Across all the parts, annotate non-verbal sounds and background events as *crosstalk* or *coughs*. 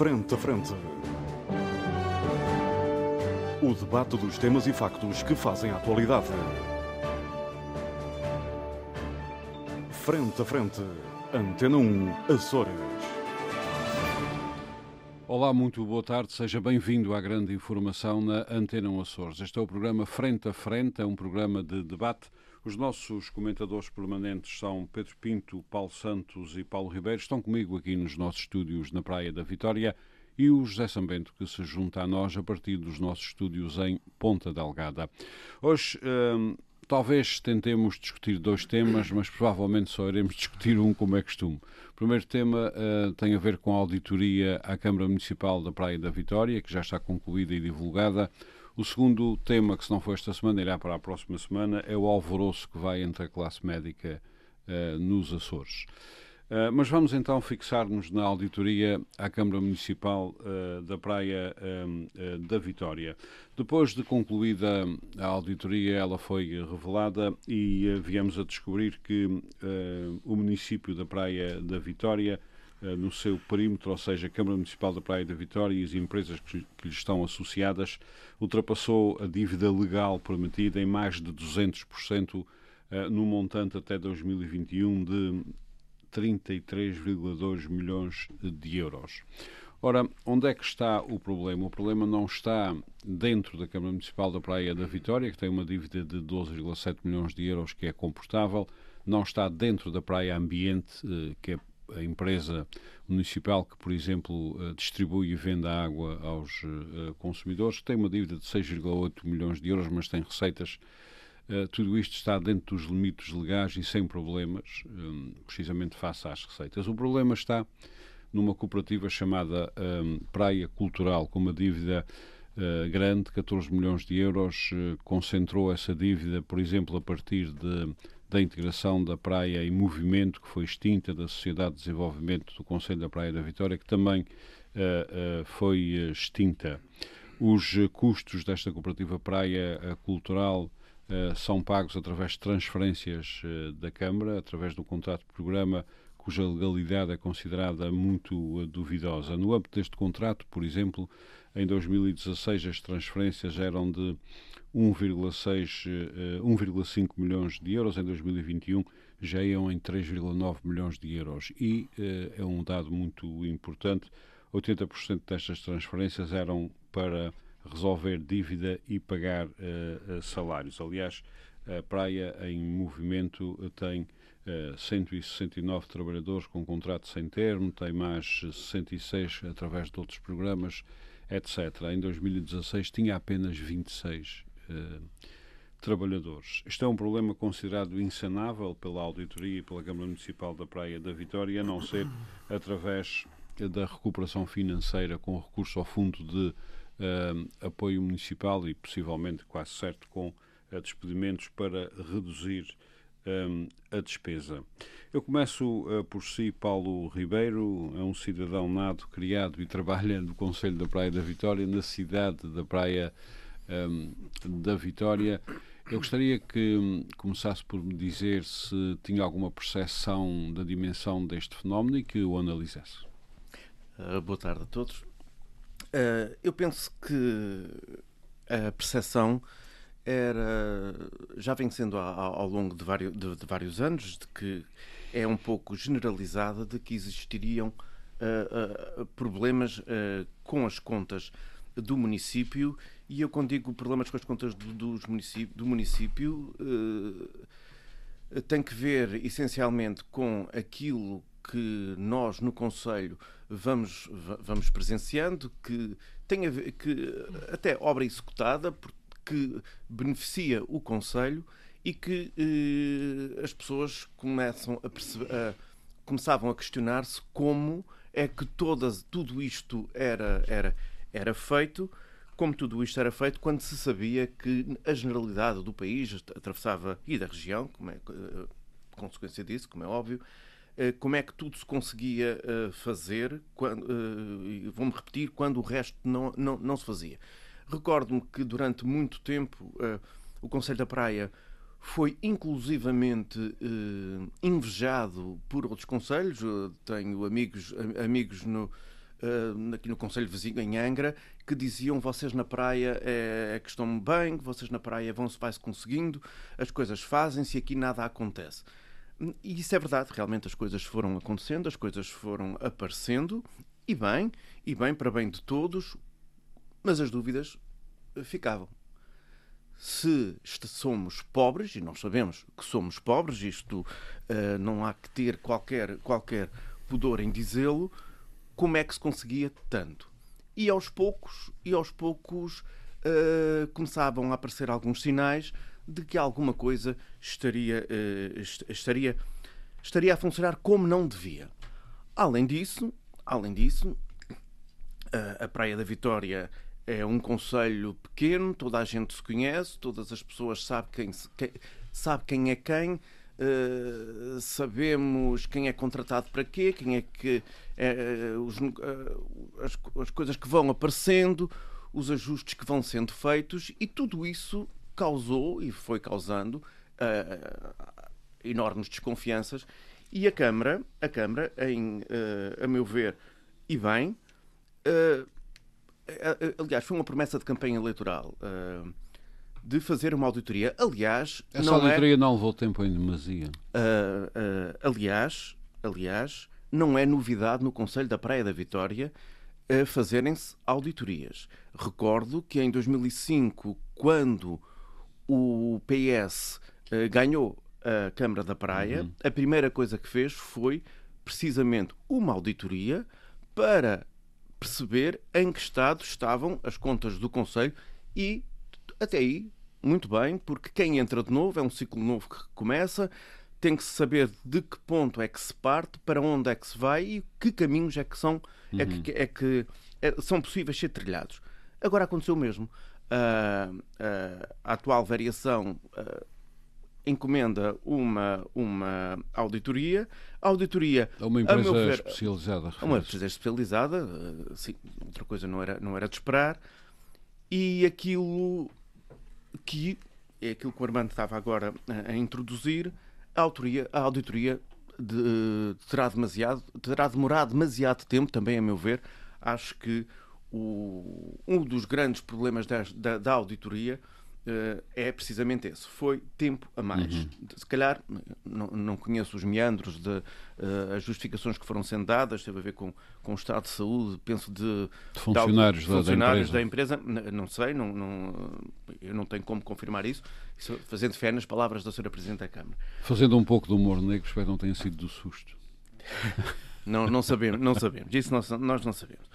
Frente a Frente. O debate dos temas e factos que fazem a atualidade. Frente a Frente. Antena 1, Açores. Olá, muito boa tarde, seja bem-vindo à grande informação na Antena 1 Açores. Este é o programa Frente a Frente, é um programa de debate. Os nossos comentadores permanentes são Pedro Pinto, Paulo Santos e Paulo Ribeiro. Estão comigo aqui nos nossos estúdios na Praia da Vitória e o José Sambento, que se junta a nós a partir dos nossos estúdios em Ponta Delgada. Hoje. Hum, talvez tentemos discutir dois temas, mas provavelmente só iremos *laughs* discutir um, como é costume. O primeiro tema uh, tem a ver com a auditoria à Câmara Municipal da Praia da Vitória, que já está concluída e divulgada. O segundo tema, que se não for esta semana, irá para a próxima semana, é o alvoroço que vai entre a classe médica uh, nos Açores. Uh, mas vamos então fixar-nos na auditoria à Câmara Municipal uh, da Praia uh, da Vitória. Depois de concluída a auditoria, ela foi revelada e viemos a descobrir que o município da Praia da Vitória, no seu perímetro, ou seja, a Câmara Municipal da Praia da Vitória e as empresas que, lhe estão associadas, ultrapassou a dívida legal permitida em mais de 200% no montante até 2021 de 33,2 milhões de euros. Ora, onde é que está o problema? O problema não está dentro da Câmara Municipal da Praia da Vitória, que tem uma dívida de 12,7 milhões de euros que é comportável, não está dentro da Praia Ambiente, eh, que é a empresa municipal que, por exemplo, eh, distribui e vende a água aos eh, consumidores, que tem uma dívida de 6,8 milhões de euros, mas tem receitas eh, tudo isto está dentro dos limites legais e sem problemas, um, precisamente face às receitas. O problema está numa cooperativa chamada um, Praia Cultural, com uma dívida grande, 14 milhões de euros, concentrou essa dívida, por exemplo, a partir de, da integração da Praia em Movimento, que foi extinta, da Sociedade de Desenvolvimento do Conselho da Praia da Vitória, que também uh, foi extinta. Os custos desta cooperativa Praia Cultural eh, são pagos através de transferências uh, da Câmara, através do contrato de programa cuja legalidade é considerada muito uh, duvidosa. No âmbito deste contrato, por exemplo, em 2016 as transferências eram de 1,6, 1,5 milhões de euros, em 2021 já iam em 3,9 milhões de euros. E é um dado muito importante, 80% destas transferências eram para resolver dívida e pagar uh, salários. Aliás, a Praia em Movimento tem uh, 169 trabalhadores com contrato sem termo, tem mais 66 através de outros programas, etc. Em 2016 tinha apenas 26 uh, trabalhadores. Isto é um problema considerado insanável pela auditoria e pela Câmara Municipal da Praia da Vitória, a não ser através da recuperação financeira com recurso ao Fundo de uh, apoio municipal e possivelmente quase certo com despedimentos para reduzir um, a despesa. Eu começo uh, por si, Paulo Ribeiro, é um cidadão nado, criado e trabalha no Conselho da Praia da Vitória, na cidade da Praia um, da Vitória. Eu gostaria que começasse por me dizer se tinha alguma percepção da dimensão deste fenómeno e que o analisasse. Uh, boa tarde a todos. Uh, eu penso que a percepção era já vem sendo ao, ao longo de vários, de, de vários, anos de que é um pouco generalizada de que existiriam uh, problemas com as contas do município e eu quando digo problemas com as contas do, município, do município tem que ver essencialmente com aquilo que nós no Conselho vamos, vamos presenciando, que tem a ver, que até obra executada, que beneficia o Conselho e que eh, as pessoas começam a, a começavam a questionar-se como é que todas, tudo isto era, era, era feito, como tudo isto era feito quando se sabia que a generalidade do país atravessava, e da região, como é, eh, consequência disso, como é óbvio, eh, como é que tudo se conseguia eh, fazer, vou-me repetir, quando o resto não, não, não se fazia. Recordo-me que durante muito tempo o Conselho da Praia foi inclusivamente invejado por outros conselhos. Tenho amigos, amigos no, aqui no Conselho Vizinho, em Angra, que diziam vocês na praia é, é que estão bem, vocês na praia vão-se vai-se conseguindo, as coisas fazem-se e aqui nada acontece. E isso é verdade, realmente as coisas foram acontecendo, as coisas foram aparecendo, e bem, e bem para bem de todos, mas as dúvidas ficavam. Se somos pobres, e nós sabemos que somos pobres, isto uh, não há que ter qualquer, qualquer pudor em dizê-lo, como é que se conseguia tanto? E aos poucos, e aos poucos uh, começavam a aparecer alguns sinais de que alguma coisa estaria, uh, estaria, estaria a funcionar como não devia. Além disso, além disso, a Praia da Vitória é um conselho pequeno, toda a gente se conhece, todas as pessoas sabem quem, sabe quem é quem, uh, sabemos quem é contratado para quê, quem é que uh, os, uh, as, as, coisas que vão aparecendo, os ajustes que vão sendo feitos e tudo isso causou e foi causando enormes desconfianças. E a Câmara, a Câmara, em, a meu ver, e bem, eh, eh, aliás, foi uma promessa de campanha eleitoral uh, de fazer uma auditoria. Aliás, essa não é- auditoria é... não levou tempo em demasia. Uh, uh, aliás, aliás, não é novidade no Conselho da Praia da Vitória fazerem-se auditorias. Recordo que em 2005, quando o PS ganhou a Câmara da Praia, uhum. a primeira coisa que fez foi precisamente uma auditoria para perceber em que estado estavam as contas do Conselho e até aí, muito bem, porque quem entra de novo é um ciclo novo que começa, tem que saber de que ponto é que se parte, para onde é que se vai e que caminhos é que são, uhum. é que, é que é, são possíveis ser trilhados. Agora aconteceu o mesmo. Uh, uh, a atual variação uh, encomenda uma, uma auditoria. A auditoria. É uma empresa ver, especializada. Uma empresa especializada, sim, outra coisa não era, não era de esperar. E aquilo que é aquilo que o Armando estava agora a, introduzir, a, autoria, a auditoria de, terá, demasiado, terá demorado demasiado tempo, também a meu ver. Acho que o, um dos grandes problemas da, da, da auditoria é precisamente esse. Foi tempo a mais. Uhum. Se calhar, não, não, conheço os meandros de uh, as justificações que foram sendo dadas, teve a ver com, com o estado de saúde, penso de, de funcionários, de, funcionários da, empresa. da, empresa. Não sei, não, não, eu não tenho como confirmar isso, isso, fazendo fé nas palavras da Sra. Presidente da Câmara. Fazendo um pouco de humor negro, espero que não tenha sido do susto. *laughs* não, não sabemos, não sabemos. Isso nós, nós não sabemos.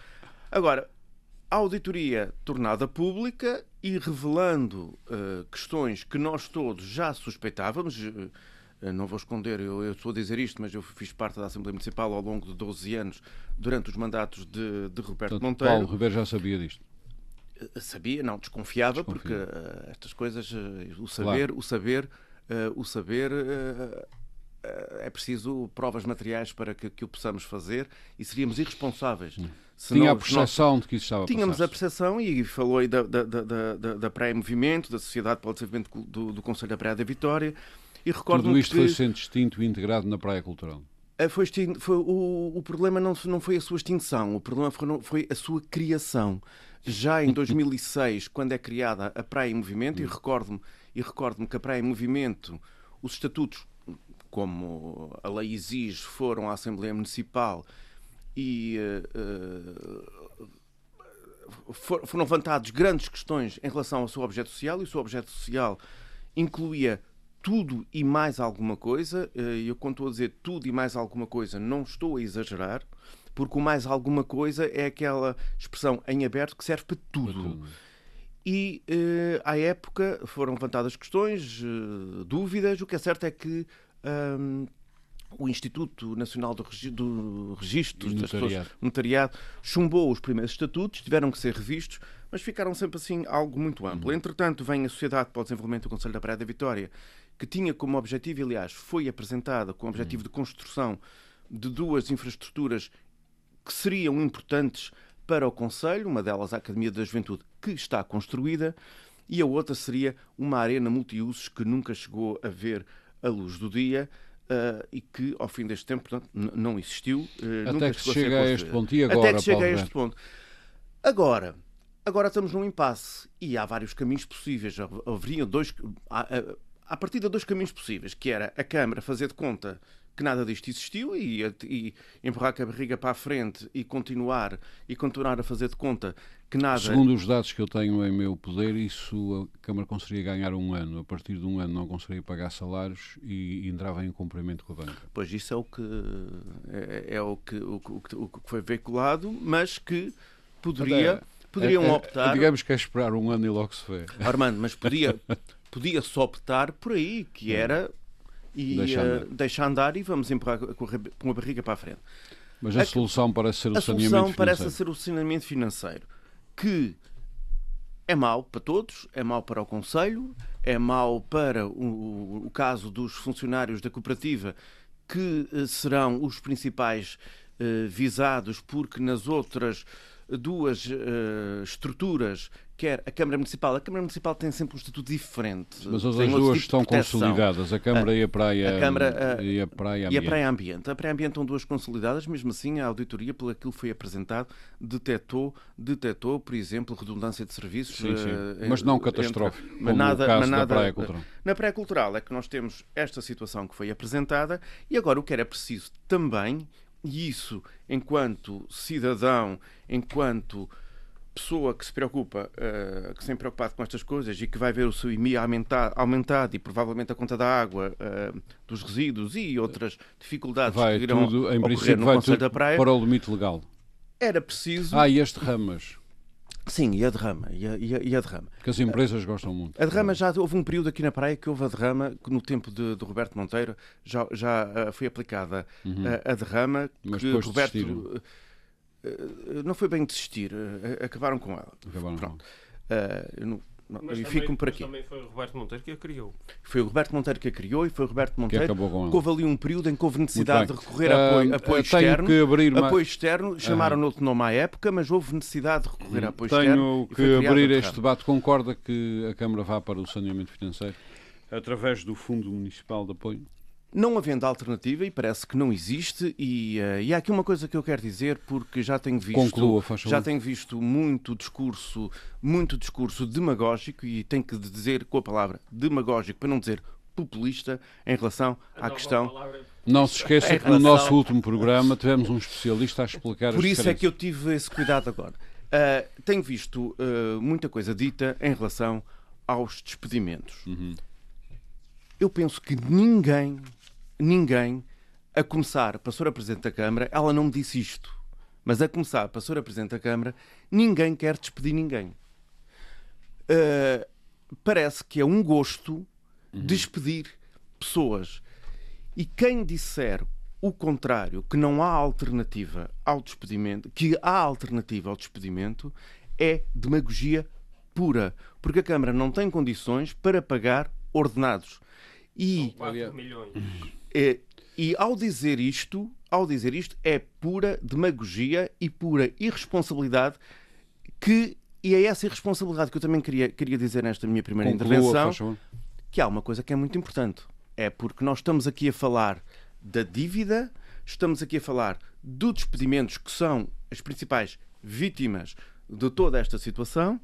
Agora, a auditoria tornada pública e revelando uh, questões que nós todos já suspeitávamos. Uh, não vou esconder, eu, eu, estou a dizer isto, mas eu fiz parte da Assembleia Municipal ao longo de 12 anos, durante os mandatos de, de Roberto Portanto, Monteiro. Paulo Ribeiro já sabia disto? Sabia, não, desconfiava, Desconfia. porque uh, estas coisas, o saber, claro. o saber, o saber é preciso provas materiais para que, que, o possamos fazer e seríamos irresponsáveis. Hum. Tinha a percepção de que isso estava a Tínhamos a percepção e falou aí da, da, da, da, da Praia-Movimento, da Sociedade para o Desenvolvimento do, do Conselho da Praia da Vitória. E recordo Tudo isto que... foi sendo extinto e integrado na Praia Cultural. Eh, foi, foi o, o, problema não, não foi a sua extinção, o problema foi, foi a sua criação. Já em *laughs* 2006, quando é criada a Praia em Movimento, e hum. recordo-me e recordo que a Praia em Movimento, os estatutos como a lei exige, foram à Assembleia Municipal e uh, uh, foram levantadas grandes questões em relação ao seu objeto social e o seu objeto social incluía tudo e mais alguma coisa. E eu, quando estou a dizer tudo e mais alguma coisa, não estou a exagerar, porque o mais alguma coisa é aquela expressão em aberto que serve para tudo. E uh, à época foram levantadas questões, uh, dúvidas. O que é certo é que um, o Instituto Nacional do, Regi do Registro das Pessoas, notariado, chumbou os primeiros estatutos, tiveram que ser revistos, mas ficaram sempre assim algo muito amplo. Uhum. Entretanto, vem a Sociedade para o Desenvolvimento do Conselho da Praia da Vitória, que tinha como objetivo, aliás, foi apresentada com o objetivo uhum. de construção de duas infraestruturas que seriam importantes para o Conselho, uma delas a Academia da Juventude, que está construída, e a outra seria uma arena multiusos que nunca chegou a ver a luz do dia. Uh, e que ao fim deste tempo portanto, não existiu. Uh, Até que chega a, este ponto. E agora, Até que chega a este ponto. Agora, agora estamos num impasse e há vários caminhos possíveis. Haveria dois, a partir de dois caminhos possíveis, que era a Câmara fazer de conta que nada disto existiu e, e, empurrar com a barriga para a frente e continuar e continuar a fazer de conta que nada. Segundo os dados que eu tenho em meu poder, isso a Câmara conseguiria ganhar um ano. A partir de um ano não conseguiria pagar salários e entrava em cumprimento com a banca. Pois isso é o que é, é o, que, o, que, o que foi veiculado, mas que poderia. poderiam é, é, optar. Digamos que é esperar um ano e logo se vê. *laughs* Armando, mas podia, *laughs* podia-se optar por aí, que era e deixa andar, uh, deixa andar e vamos empurrar com a barriga para a frente. Mas a, a solução parece ser o saneamento financeiro. A solução parece ser o saneamento financeiro, que é mau para todos, é mau para o Conselho, é mau para o, o caso dos funcionários da cooperativa, que uh, serão os principais uh, visados, porque nas outras duas uh, estruturas quer a Câmara Municipal. A Câmara Municipal tem sempre um estatuto diferente. Mas as duas tipo estão consolidadas, a Câmara a, e a Praia a Câmara, a, e a Praia Ambiente. E a Praia Ambiente. A Praia Ambiente estão duas consolidadas, mesmo assim a auditoria, pelo aquilo que foi apresentado, detectou, detectou, por exemplo, redundância de serviços. Sim, sim. Uh, mas não catastrófico, entre, mas nada, mas nada, Praia Cultural. Na Praia Cultural é que nós temos esta situação que foi apresentada e agora o que era preciso também, e isso enquanto cidadão, enquanto pessoa que se preocupa, uh, que se tem preocupado com estas coisas e que vai ver o seu IMI aumentar, aumentado e provavelmente a conta da água, uh, dos resíduos e outras dificuldades vai que irão tudo, em princípio, no Conselho da Praia, para o limite legal. Era preciso... Ah, e as derramas? Sim, e a derrama, e a, e a, derrama. Porque as empresas uh, gostam muito. A derrama já houve um período aqui na praia que houve a derrama, que no tempo de, de Roberto Monteiro já, já uh, foi aplicada uhum. a, a derrama. Mas que depois Roberto, eh, não foi bem desistir, eh, acabaram com ela. Acabaram Pronto. Uh, não, não, mas e ficam por aqui. também foi o Roberto Monteiro que a criou. Foi o Roberto Monteiro que a criou e foi o Roberto Monteiro que, acabou que houve ali um período em que houve necessidade de recorrer a apoio, uh, apoio externo. Que abrir apoio externo, chamaram uh outro nome à época, mas houve necessidade de recorrer a apoio tenho externo. Tenho que abrir este debate. Concorda que a Câmara vá para o saneamento financeiro através do Fundo Municipal de Apoio? Não havendo alternativa, e parece que não existe, e, uh, e há aqui uma coisa que eu quero dizer, porque já tenho visto, Conclua, já tenho visto muito discurso, muito discurso demagógico, e tenho que dizer com a palavra demagógico, para não dizer populista, em relação à questão. Não se esqueça que relação... no nosso último programa tivemos um especialista a explicar Por isso é que eu tive esse cuidado agora. Uh, tenho visto uh, muita coisa dita em relação aos despedimentos. Uhum. Eu penso que ninguém ninguém, a começar, a Presidente da Câmara, ela não me disse isto, mas a começar, a Presidente da Câmara, ninguém quer despedir ninguém. Uh, parece que é um gosto uhum. despedir pessoas. E quem disser o contrário, que não há alternativa ao despedimento, que há alternativa ao despedimento, é demagogia pura, porque a Câmara não tem condições para pagar ordenados. E 4 milhões. É, e ao dizer isto, ao dizer isto, é pura demagogia e pura irresponsabilidade que e é essa irresponsabilidade que eu também queria, queria dizer nesta minha primeira Conclua, intervenção, que há uma coisa que é muito importante. É porque nós estamos aqui a falar da dívida, estamos aqui a falar dos despedimentos que são as principais vítimas de toda esta situação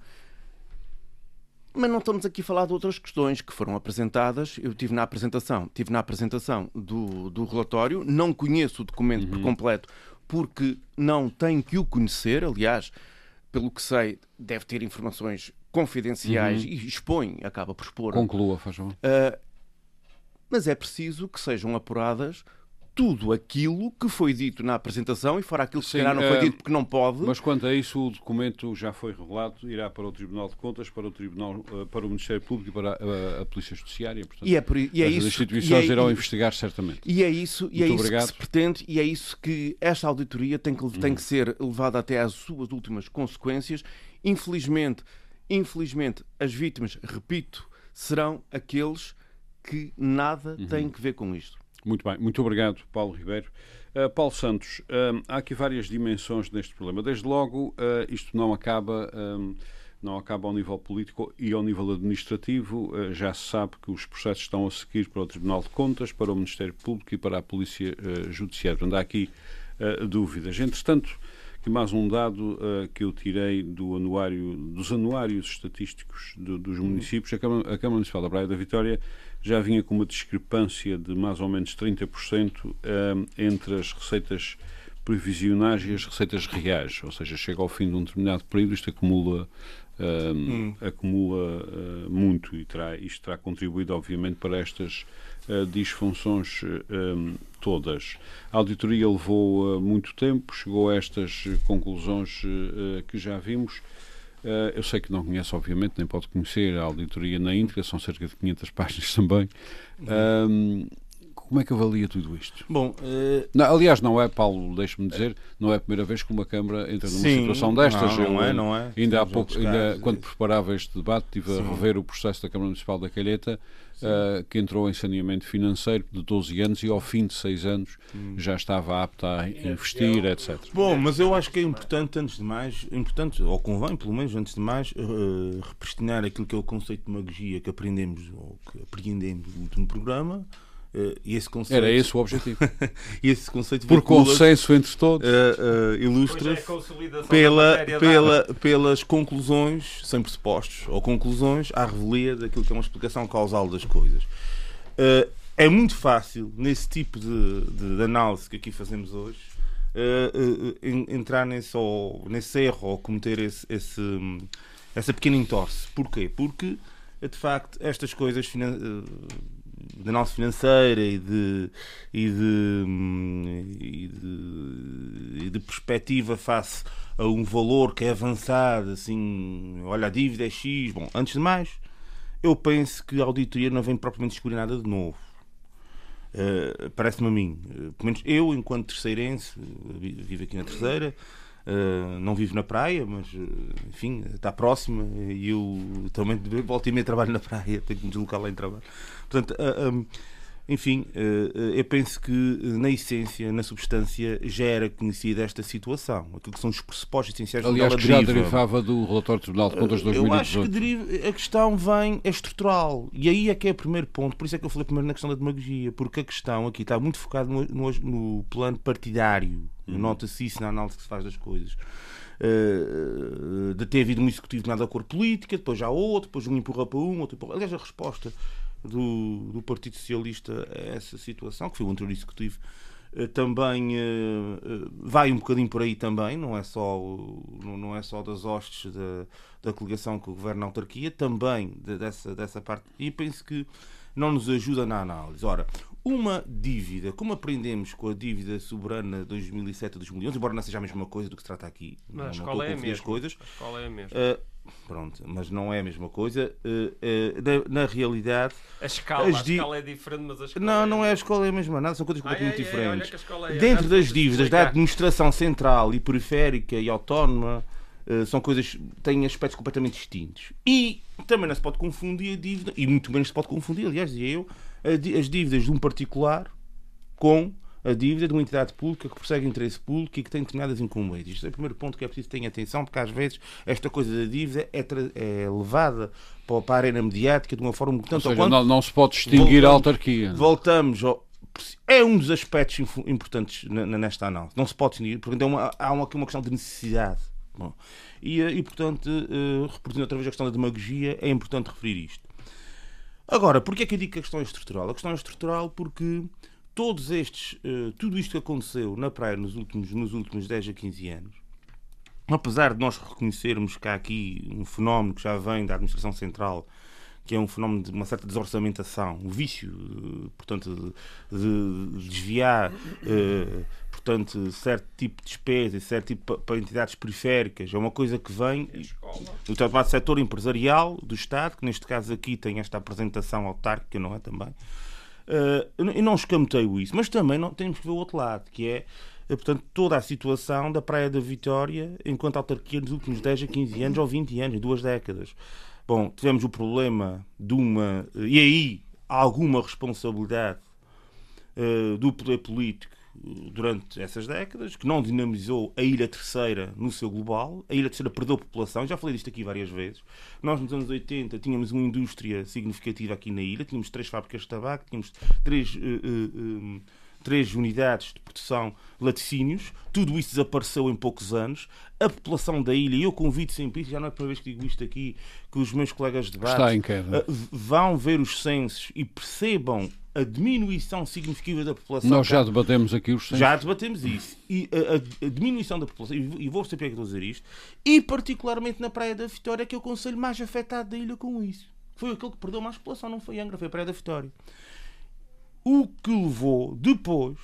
mas não estamos aqui a falar de outras questões que foram apresentadas. Eu tive na apresentação, tive na apresentação do, do relatório, não conheço o documento uhum. por completo porque não tenho que o conhecer. Aliás, pelo que sei, deve ter informações confidenciais uhum. e expõe, acaba por expor. Conclua, faz favor. Uh, mas é preciso que sejam apuradas tudo aquilo que foi dito na apresentação e fora aquilo que Sim, se calhar não foi uh, dito porque não pode. Mas quanto a isso, o documento já foi revelado, irá para o Tribunal de Contas, para o Tribunal, uh, para o Ministério Público e para a, a Polícia Judiciária. Portanto, e é, por, e é as isso, instituições é, irão investigar certamente. E é isso, e é isso que se pretende e é isso que esta auditoria tem que, tem que ser levada até às suas últimas consequências. Infelizmente, infelizmente, as vítimas, repito, serão aqueles que nada uhum. têm que ver com isto. Muito bem, muito obrigado, Paulo Ribeiro. Uh, Paulo Santos, uh, há aqui várias dimensões neste problema. Desde logo, uh, isto não acaba não acaba ao nível político e ao nível administrativo. Já se sabe que os processos estão a seguir para o Tribunal de Contas, para o Ministério Público e para a Polícia Judiciária. Não há aqui dúvidas. Entretanto, que mais um dado uh, que eu tirei do anuário, dos anuários estatísticos do, dos uhum. municípios, a Câmara, a Câmara Municipal da Praia da Vitória já vinha com uma discrepância de mais ou menos 30% entre as receitas previsionais e as receitas reais, ou seja, chega ao fim de um determinado período, isto acumula hum. acumula uh, muito e terá, isto terá contribuído, obviamente, para estas uh, disfunções um, todas. A auditoria levou muito tempo, chegou a estas conclusões que já vimos. Eu sei que não conhece, obviamente, nem pode conhecer a auditoria na íntegra, são cerca de 500 *laughs* páginas também. Uhum. Como é que avalia tudo isto? Bom, uh... não, aliás, não é, Paulo, deixe-me dizer, não é a primeira vez que uma Câmara entra numa Sim, situação destas. Não, não é, não é. Ainda há pouco, ainda, quando preparava este debate, estive Sim. a rever o processo da Câmara Municipal da Calheta, uh, que entrou em saneamento financeiro de 12 anos e ao fim de 6 anos hum. já estava apta a investir, etc. Bom, mas eu acho que é importante, antes de mais, importante, ou convém, pelo menos, antes de mais, uh, repristinar aquilo que é o conceito de magia que aprendemos, ou que apreendemos no último programa, esse conceito, Era esse o objetivo. *laughs* esse conceito Por consenso entre todos. Uh, uh, Ilustra-se é pela, pela, pelas conclusões, sem pressupostos, ou conclusões à revelia daquilo que é uma explicação causal das coisas. é muito fácil, nesse tipo de, de, de, análise que aqui fazemos hoje, entrar nesse, ou, nesse erro ou cometer esse, esse, essa pequena entorse. Porquê? Porque, de facto, estas coisas de análise financeira e de, e de, e de, e de, perspectiva face a um valor que é avançado, assim, olha, a dívida é X. Bom, antes de mais, eu penso que a auditoria não vem propriamente descobrir nada de novo. Uh, Parece-me a mim. Uh, pelo menos eu, enquanto terceirense, vivo aqui na terceira, Uh, não vivo na praia, mas enfim, está próxima e eu também volto e meia trabalho na praia, *laughs* tenho que me deslocar lá em trabalho. Portanto, uh, um, enfim, uh, eu penso que na essência, na substância, já era conhecida esta situação, aquilo que são os pressupostos essenciais Aliás, que já derivava do relatório do Tribunal de Contas de 2018. Eu acho que deriva, a questão vem, é estrutural, e aí é que é o primeiro ponto, por isso é que eu falei primeiro na questão da demagogia, porque a questão aqui está muito focada no, no, no plano partidário, uhum. nota-se isso na análise que se faz das coisas. Uh, de ter havido um executivo de nada cor política, depois já outro, depois um empurra para um, outro empurra. Aliás, a resposta do, do Partido Socialista a essa situação, que foi o anterior executivo, eh, também uh, vai um bocadinho por aí também, não é só, não é só das hostes da, da coligação que o governo autarquia, também de, dessa, dessa parte, e penso que não nos ajuda na análise. Ora, uma dívida, como aprendemos com a dívida soberana 2007-2011, embora não seja a mesma coisa do que se trata aqui, mas não, a escola é a mesma. Coisas, a escola é a mesma. Uh, Pronto, mas não é a mesma coisa. Uh, uh, na, na, realidade. A escala, a escala é diferente, mas a escola. Não, é não é a escola é a mesma nada, são coisas completamente ah, é, diferentes. É, Dentro das dívidas da administração central e periférica e autónoma, uh, são coisas. têm aspectos completamente distintos. E também não se pode confundir a dívida, e muito menos se pode confundir, aliás, dizia eu, as dívidas de um particular com a dívida de uma entidade pública que persegue interesse público e que tem determinadas incumbências. Este é o primeiro ponto que é preciso ter atenção, porque às vezes esta coisa da dívida é, é levada para a arena mediática de uma forma tanto Ou seja, quanto, não, não, se pode distinguir voltamos, a autarquia. É? Voltamos ao, é um dos aspectos importantes nesta análise. Não se pode distinguir, porque é uma, há uma, aqui uma questão de necessidade. Bom, e, e, portanto, uh, reproduzindo outra vez a questão da demagogia, é importante referir isto. Agora, porquê é que eu digo que a questão é estrutural? A questão é estrutural porque todos estes, uh, tudo isto que aconteceu na praia nos últimos, nos últimos 10 a 15 anos, apesar de nós reconhecermos que há aqui um fenómeno que já vem da administração central, que é um fenómeno de uma certa desorçamentação, um vício, uh, portanto, de, de desviar, uh, portanto, certo tipo de despesa, certo tipo para entidades periféricas, é uma coisa que vem do setor empresarial do Estado, que neste caso aqui tem esta apresentação autárquica, não é também? Uh, e não escamoteio isso, mas também não, temos que ver o outro lado, que é eh, portanto, toda a situação da Praia da Vitória enquanto autarquia nos últimos 10 a 15 anos ou 20 anos, duas décadas. Bom, tivemos o problema de uma. E aí alguma responsabilidade uh, do poder político durante essas décadas, que não dinamizou a Ilha Terceira no seu global. A Ilha Terceira perdeu população, já falei disto aqui várias vezes. Nós, nos anos 80, tínhamos uma indústria significativa aqui na ilha, tínhamos três fábricas de tabaco, tínhamos três. Uh, uh, três unidades de produção de laticínios, tudo isso desapareceu em poucos anos. A população da ilha, e eu convido sempre isso, já não é a primeira vez que digo isto aqui, que os meus colegas de debate vão ver os censos e percebam a diminuição significativa da população. Nós já debatemos aqui os censos. Já debatemos isso. E a, a, a diminuição da população, e vou saber que estou a dizer isto, e particularmente na Praia da Vitória, que é o conselho mais afetado da ilha com isso. Foi aquele que perdeu mais população, não foi Angra, foi a Praia da Vitória. O que levou depois,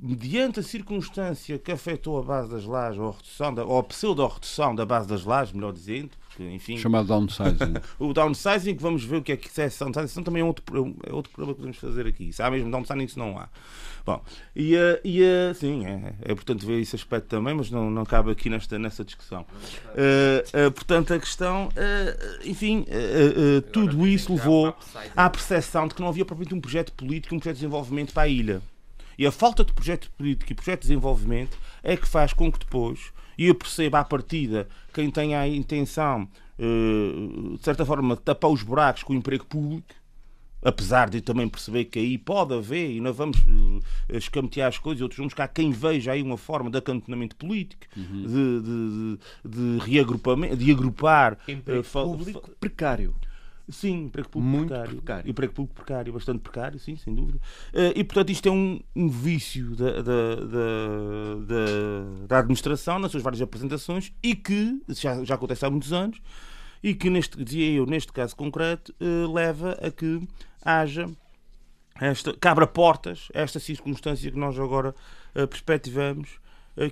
mediante a circunstância que afetou a base das lajes, ou a, redução da, ou a pseudo-redução da base das lajes, melhor dizendo, porque, enfim... Chamado downsizing. *laughs* o downsizing, que vamos ver o que é que é downsizing, isso também é outro, é outro problema que podemos fazer aqui. Se há mesmo downsizing, isso não há. Bom, e, eh, e eh, sim, é, é importante ver esse aspecto também, mas não, não cabe aqui nesta, nessa discussão. Uh, uh, portanto, a questão, uh, enfim, tudo isso levou à percepção de que não havia propriamente um projeto político, um projeto de desenvolvimento para a ilha. E a falta de projeto político e projeto de desenvolvimento é que faz com que depois, e eu perceba à partida, quem tem a intenção, de certa forma, de tapar os buracos com o emprego público, apesar de também perceber que aí pode haver, e não vamos uh, escamotear as coisas, outros vamos cá quem veja aí uma forma de acantonamento político, uhum. de, de, de, reagrupamento, de agrupar emprego uh, público precário. Sim, emprego público Muito precário. precário. Emprego público precário, bastante precário, sim, sem dúvida. Uh, e, portanto, isto é um, um vício da, da, da, da, administração nas suas várias apresentações e que já, já acontece há muitos anos e que, neste, dizia eu, neste caso concreto, uh, leva a que haja esta, que abra portas a esta circunstância que nós agora uh, perspectivamos,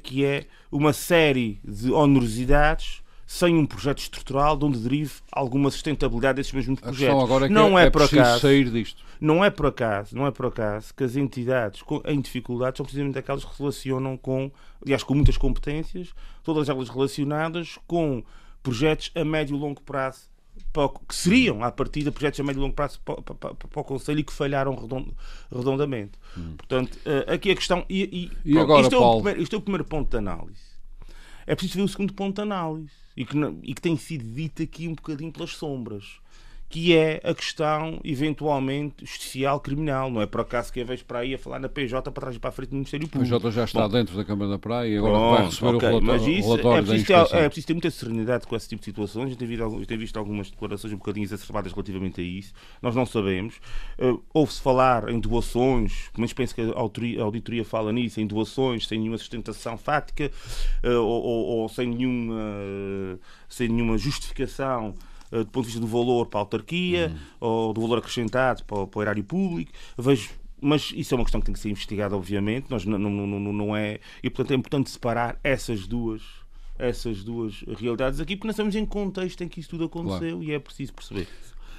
que é uma série de onerosidades sem um projeto estrutural de onde derive alguma sustentabilidade desses mesmos projetos. Agora é não é, é por acaso sair disto. Não é por acaso, não é por acaso que as entidades em dificuldades são precisamente aquelas que relacionam com, aliás, com muitas competências, todas elas relacionadas com projetos a médio e longo prazo que seriam, à partida, projetos a médio e longo prazo para, para, para, para o Conselho e que falharam redondamente. Hum. Portanto, eh, aqui a questão. E, e, e pronto, agora, isto, Paulo? É o primeiro, isto é o primeiro ponto de análise. É preciso ver o segundo ponto de análise. E que, e que tem sido dito aqui um bocadinho pelas sombras que é a questão, eventualmente, justicial criminal. Não é por acaso que eu vejo para aí a falar na PJ para trás e para a frente do Ministério Público. A PJ já está Bom, dentro da Câmara da Praia e agora vai receber okay, o relatório, mas isso relatório é preciso, ter, é preciso ter muita serenidade com esse tipo de situações. A gente tem visto, visto algumas declarações um bocadinho exacerbadas relativamente a isso. Nós não sabemos. Uh, Ouve-se falar em doações, pelo menos penso que a auditoria fala nisso, em doações sem nenhuma sustentação fática uh, ou, ou, ou, sem, nenhuma, uh, sem nenhuma justificação do ponto de vista do valor para a autarquia uhum. ou do valor acrescentado para, para o erário público. Vejo mas isso é uma questão que tem que ser investigada, obviamente. Nós não, não, não, não é. E portanto é importante separar essas duas essas duas realidades aqui, porque nós estamos em contexto em que isso tudo aconteceu claro. e é preciso perceber.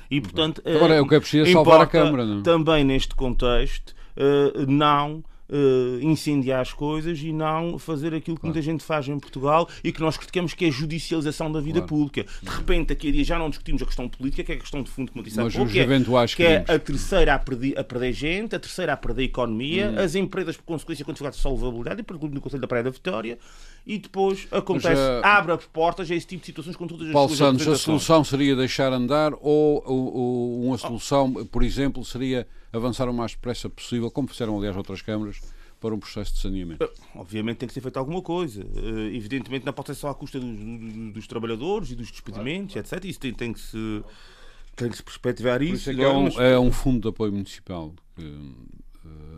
E portanto, agora é o que é preciso salvar a Câmara, não? Também neste contexto, eh, não uh, incendiar as coisas e não fazer aquilo que claro. muita gente faz em Portugal e que nós criticamos que é a judicialização da vida claro. pública. De repente, daqui a dia já não discutimos a questão política, que é a questão de fundo, como disse há pouco, que, é, que é, a terceira a perder, a perder gente, a terceira a perder economia, hum. as empresas por consequência com dificuldade de solvabilidade, e por no Conselho da Praia da Vitória, e depois acontece, Mas, uh, abre as portas a esse tipo de situações com todas as Paulo Santos, a solução seria deixar andar ou, ou, ou uma solução, por exemplo, seria avançar o mais depressa possível, como fizeram aliás outras câmaras, para um processo de saneamento? Obviamente tem que ser feito alguma coisa. Uh, evidentemente não pode ser só à custa dos, dos, dos trabalhadores e dos despedimentos, claro, etc. Isso tem, tem, que se, tem que se perspectivar isso. isso é, é, um, é, um, fundo de apoio municipal que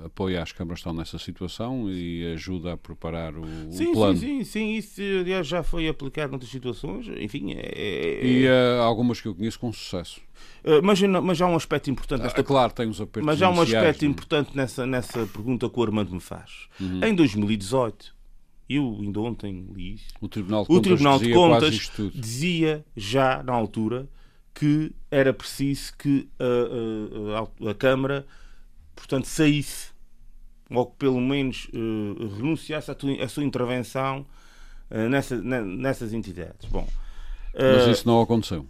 apoia as câmaras que estão nessa situação e ajuda a preparar o, sim, o plano. Sim, sim, sim. Isso aliás, já foi aplicado noutras situações. Enfim, é, é... E uh, algumas que eu conheço com sucesso. Uh, mas, mas há um aspecto importante nesta ah, Claro, tem os apertos Mas há um aspecto não? importante nessa, nessa pergunta que o Armando me faz. Uhum. Em 2018, eu ainda ontem li isso, o Tribunal de Contas, Tribunal de Contas dizia já na altura que era preciso que a, a, a Câmara portanto, saísse ou que pelo menos uh, renunciasse à, sua intervenção uh, nessa, nessas entidades. Bom, Mas isso não aconteceu.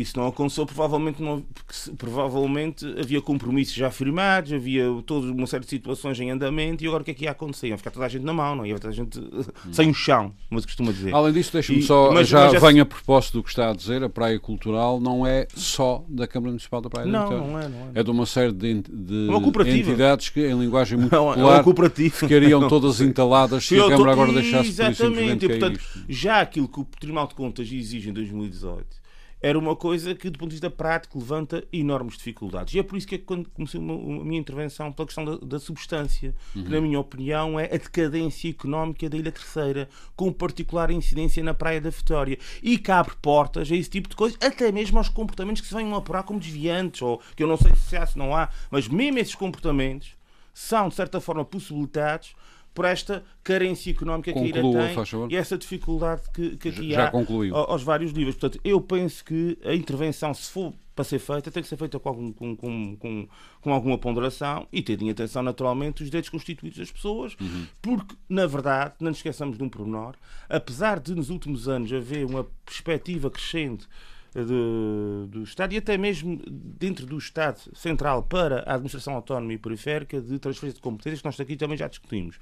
Isso não aconteceu, provavelmente, não, porque provavelmente havia compromissos já firmados, havia toda uma série de situações em andamento e agora o que é que ia acontecer? Ia ficar toda a gente na mão, não ia toda a gente hum. *laughs* sem o chão, como se costuma dizer. Além disso, deixe-me só, mas, já mas venho a propósito do que está a dizer, a Praia Cultural não é só da Câmara Municipal da Praia não, da não é, não é. É de uma série de, de é entidades que, em linguagem muito *laughs* *laughs* não, popular, é ficariam todas entaladas se a Câmara agora deixasse Exatamente, por e, portanto, já aquilo que o Tribunal de Contas exige em 2018 era uma coisa que, do ponto de vista prático, levanta enormes dificuldades. E é por isso que é quando comecei a minha intervenção pela questão da, da substância, uhum. que, na minha opinião, é a decadência económica da Ilha Terceira, com particular incidência na Praia da Vitória. E que abre portas a esse tipo de coisas, até mesmo aos comportamentos que se venham a apurar como desviantes, ou que eu não sei se há, se não há, mas mesmo esses comportamentos são, de certa forma, possibilitados por esta carência económica Conclua, que a ilha tem e essa dificuldade que, que aqui Já há concluiu. aos vários níveis. Portanto, eu penso que a intervenção, se for para ser feita, tem que ser feita com, algum, com, com, com, com alguma ponderação e ter em atenção, naturalmente, os direitos constituídos das pessoas, uhum. porque, na verdade, não nos esqueçamos de um pormenor, apesar de nos últimos anos haver uma perspectiva crescente do, do Estado e até mesmo dentro do Estado central para a administração autónoma e periférica de transferência de competências, que nós aqui também já discutimos.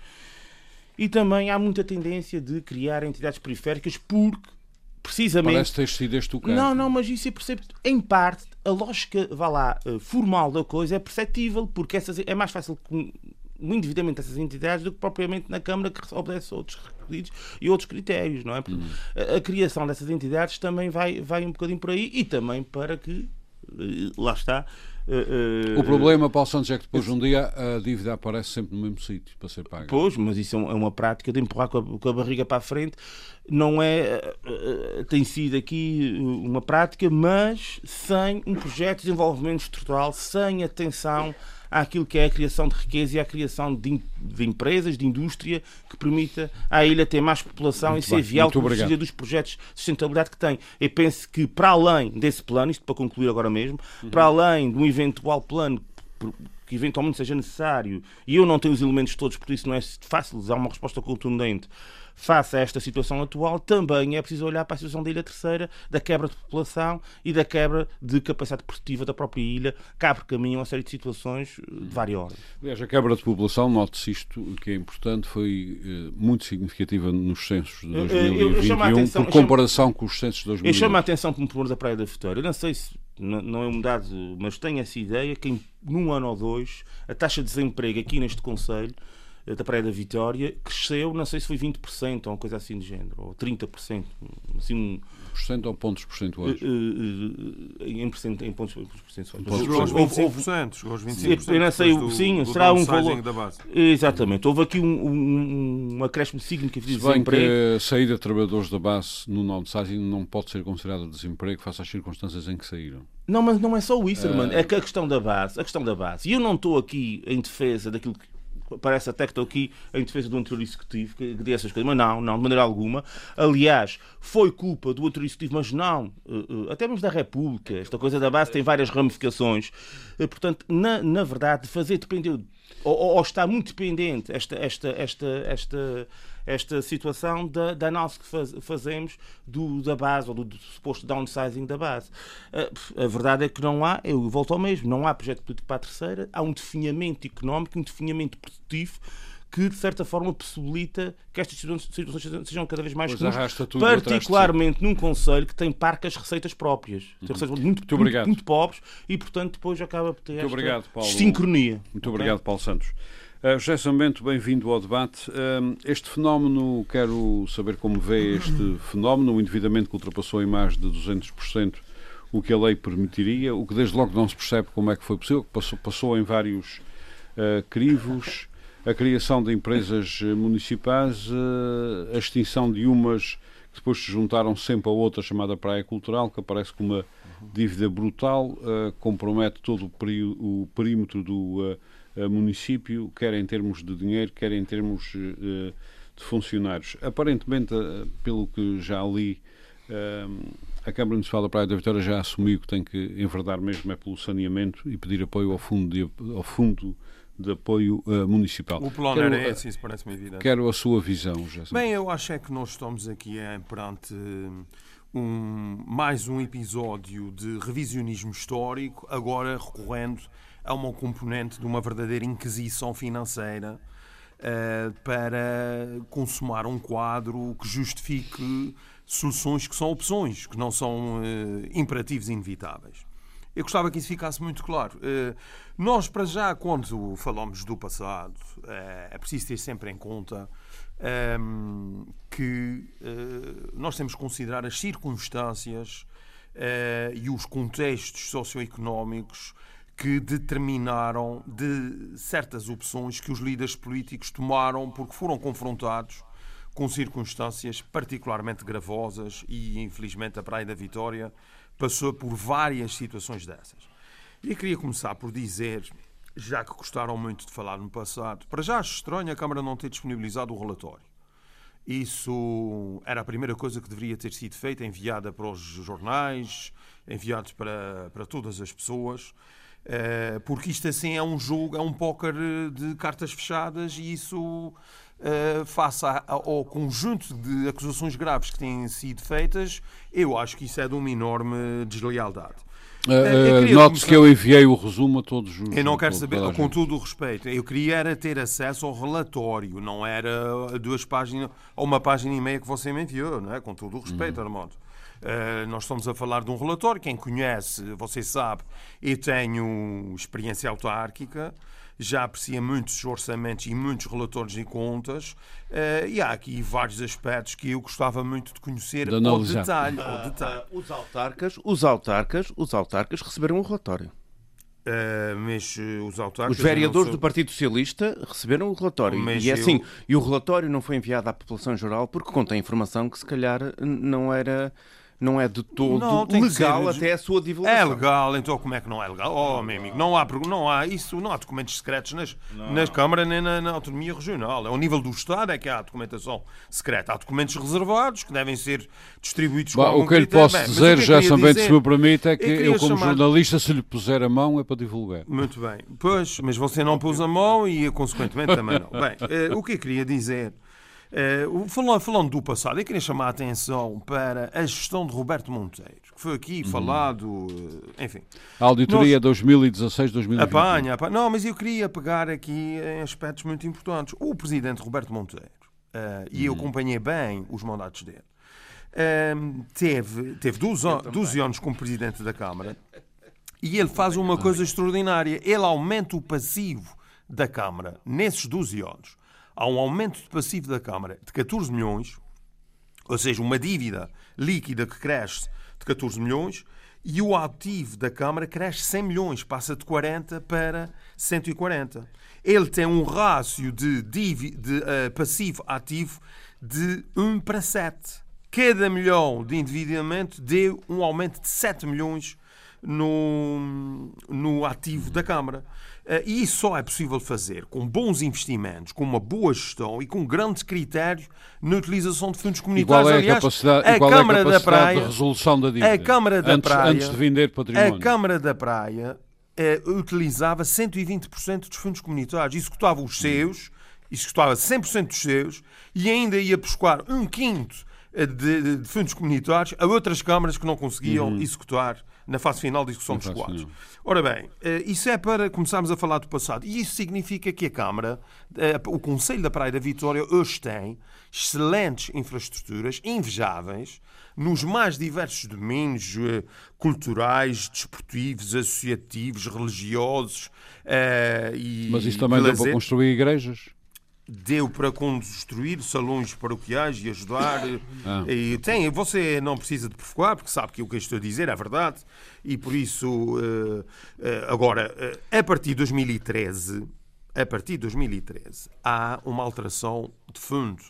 E também há muita tendência de criar entidades periféricas porque precisamente. Parece ter sido este o caso. Não, não, mas isso é perceptível. Em parte, a lógica, vá lá, eh, formal da coisa é perceptível, porque essas, é mais fácil o endividamento dessas entidades do que propriamente na Câmara que obedece outros requisitos e outros critérios, não é? Porque a, a, criação dessas entidades também vai, vai um bocadinho por aí e também para que, eh, lá está, Uh, o problema, Paulo Santos, é que depois de um dia a dívida aparece sempre no mesmo sítio para ser paga. Pois, mas isso é, é uma prática de empurrar com a, com a barriga para a frente. Não é. Tem sido aqui uma prática, mas sem um projeto de desenvolvimento estrutural, sem atenção àquilo que é a criação de riqueza e à criação de, de empresas, de indústria, que permita à ilha ter mais população muito e ser viável dos projetos de sustentabilidade que tem. Eu penso que, para além desse plano, isto para concluir agora mesmo, uhum. para além de um eventual plano que eventualmente seja necessário, e eu não tenho os elementos todos, por isso não é fácil dar uma resposta contundente face a esta situação atual, também é preciso olhar para a situação da Ilha Terceira, da quebra de população e da quebra de capacidade produtiva da própria ilha, que abre caminho a uma série de situações eh, de várias ordens. Aliás, a quebra de população, note-se isto, que é importante, foi eh, muito significativa nos censos de 2021, eu, atenção, por comparação chamo, com os censos de 2020. Eu chamo a atenção como problema da Praia da Vitória. Eu não sei se não, não é um dado, mas tenho essa ideia que em, num ano ou dois a taxa de desemprego aqui neste Conselho da Praia da Vitória cresceu, não sei se foi 20% ou uma coisa assim de género, ou 30%. Assim, um, Porcento ou pontos percentuais? Uh, uh, em, percent, em pontos percentuais. Chegou aos 25%. Chegou aos 25%. Eu não sei, do, sim, do será um valor. Da base. Exatamente. Houve aqui um, um, um acréscimo significativo de desemprego. que a saída de trabalhadores da base no downsizing não pode ser considerada desemprego face às circunstâncias em que saíram. Não, mas não é só isso, uh... É que a questão da base, a questão da base. E eu não estou aqui em defesa daquilo que parece até que estou aqui em defesa do anterior executivo que, que essas coisas, mas não, não, de maneira alguma. Aliás, foi culpa do anterior executivo, mas não, uh, uh, até mesmo da República. Esta coisa da base tem várias ramificações. Uh, portanto, na, na verdade, fazer depender, ou, ou, está muito dependente esta, esta, esta, esta esta situação da, da análise que faz, fazemos do, da base ou do, do, suposto downsizing da base. A, a, verdade é que não há, eu volto ao mesmo, não há projeto político para a terceira, há um definhamento económico, um definhamento produtivo que de certa forma possibilita que estas situações sejam cada vez mais comuns, particularmente num conselho que tem parcas receitas próprias, tem receitas muito, muito, muito, muito, pobres e portanto depois acaba por ter muito esta obrigado, sincronia. Muito okay? obrigado, Paulo Santos. Uh, José Sambento, bem-vindo ao debate. Uh, este fenómeno, quero saber como vê este fenómeno, o endividamento que ultrapassou em mais de 200% o que a lei permitiria, o que desde logo não se percebe como é que foi possível, passou, passou em vários uh, crivos, a criação de empresas municipais, uh, a extinção de umas que depois se juntaram sempre a outra chamada Praia Cultural, que aparece com uma dívida brutal, uh, compromete todo o, peri o perímetro do município, quer em termos de dinheiro, quer em termos uh, de funcionários. Aparentemente, uh, pelo que já li, uh, a Câmara Municipal da Praia da Vitória já assumiu que tem que enverdar mesmo é pelo saneamento e pedir apoio ao fundo de, ao fundo de apoio municipal. O plano quero, era esse, isso parece-me evidente. Quero a sua visão. Bem, eu acho é que nós estamos aqui é, perante um, mais um episódio de revisionismo histórico, agora recorrendo a uma componente de uma verdadeira inquisição financeira uh, para consumar um quadro que justifique soluções que são opções, que não são uh, imperativos inevitáveis. Eu gostava que isso ficasse muito claro. Uh, nós, para já, quando falamos do passado, é preciso ter sempre em conta um, que nós temos que considerar as circunstâncias e os contextos socioeconómicos que determinaram de certas opções que os líderes políticos tomaram porque foram confrontados com circunstâncias particularmente gravosas e, infelizmente, a Praia da Vitória passou por várias situações dessas. E queria começar por dizer já que gostaram muito de falar no passado, para já acho estranho a Câmara não ter disponibilizado o relatório. Isso era a primeira coisa que deveria ter sido feita, enviada para os jornais, enviados para, para todas as pessoas, eh, porque isto assim é um jogo, é um póquer de cartas fechadas e isso, eh, face ao conjunto de acusações graves que têm sido feitas, eu acho que isso é de uma enorme deslealdade. Uh, Note-se que eu enviei o resumo a todos os. Eu não quero saber, com todo o respeito, eu queria era ter acesso ao relatório, não era duas páginas ou uma página e meia que você me enviou, não é? com todo o respeito, uhum. Armando. Uh, nós estamos a falar de um relatório, quem conhece, você sabe, eu tenho experiência autárquica já aprecia muitos orçamentos e muitos relatórios e contas, uh, e há aqui vários aspectos que eu gostava muito de conhecer de ao detalhe. Ao detalhe. Uh, os, autarcas, os, autarcas, os autarcas receberam o relatório. Uh, mas os autarcas. Os vereadores sou... do Partido Socialista receberam o relatório. Mas e é assim, eu... e o relatório não foi enviado à população geral porque contém informação que se calhar não era não é de todo não, legal ser... até a sua divulgação. É legal, então como é que não é legal? Oh, meu amigo, não há, não há isso, não há documentos secretos nas, nas câmaras nem na, na, autonomia regional. É ao nível do Estado é que há documentação secreta. Há documentos reservados que devem ser distribuídos Bah, o que eu lhe posso bem, dizer, já também se me permite, é que eu, eu como chamar... jornalista, se lhe puser a mão é para divulgar. Muito bem. Pois, mas você não pôs a mão e consequentemente também não. Bem, eh, o que eu queria dizer Uh, falando, falando, do passado, eu queria chamar a atenção para a gestão de Roberto Monteiro, que foi aqui uhum. falado, uh, enfim. A auditoria 2016-2020. Apanha, apanha. Não, mas eu queria pegar aqui em aspectos muito importantes. O presidente Roberto Monteiro, uh, e eu uhum. acompanhei bem os mandatos dele, ehm, teve, teve 12, 12 anos como presidente da Câmara e ele faz uma coisa extraordinária. Ele aumenta o passivo da Câmara nesses 12 anos há um aumento de passivo da Câmara de 14 milhões, ou seja, uma dívida líquida que cresce de 14 milhões, e o ativo da Câmara cresce 100 milhões, passa de 40 para 140. Ele tem um rácio de, de uh, passivo ativo de 1 para 7. Cada milhão de endividamento deu um aumento de 7 milhões no, no ativo da Câmara. Eh, e isso só é possível fazer com bons investimentos, com uma boa gestão e com grande critério na utilização de fundos comunitários. Qual é a Aliás, capacidade, a Câmara é a da Praia, de resolução da dívida? A Câmara da antes, Praia, antes de vender património. A Câmara da Praia eh, utilizava 120% dos fundos comunitários, executava os seus, executava 100% dos seus e ainda ia buscar um quinto eh, de, de, fundos comunitários a outras câmaras que não conseguiam uhum. executar na fase final da discussão dos quadros. Ora bem, eh, isso é para começarmos a falar do passado. E isso significa que a Câmara, eh, o Conselho da Praia da Vitória, hoje tem excelentes infraestruturas, invejáveis, nos mais diversos domínios eh, culturais, desportivos, associativos, religiosos e. Mas isso também deu para construir igrejas? Deu para construir salões paroquiais e ajudar. *coughs* Ah. E tem, você não precisa de provocar, porque sabe que o que eu estou a dizer é verdade. E por isso, uh, uh, agora, uh, a partir de 2013, a partir de 2013, há uma alteração de fundo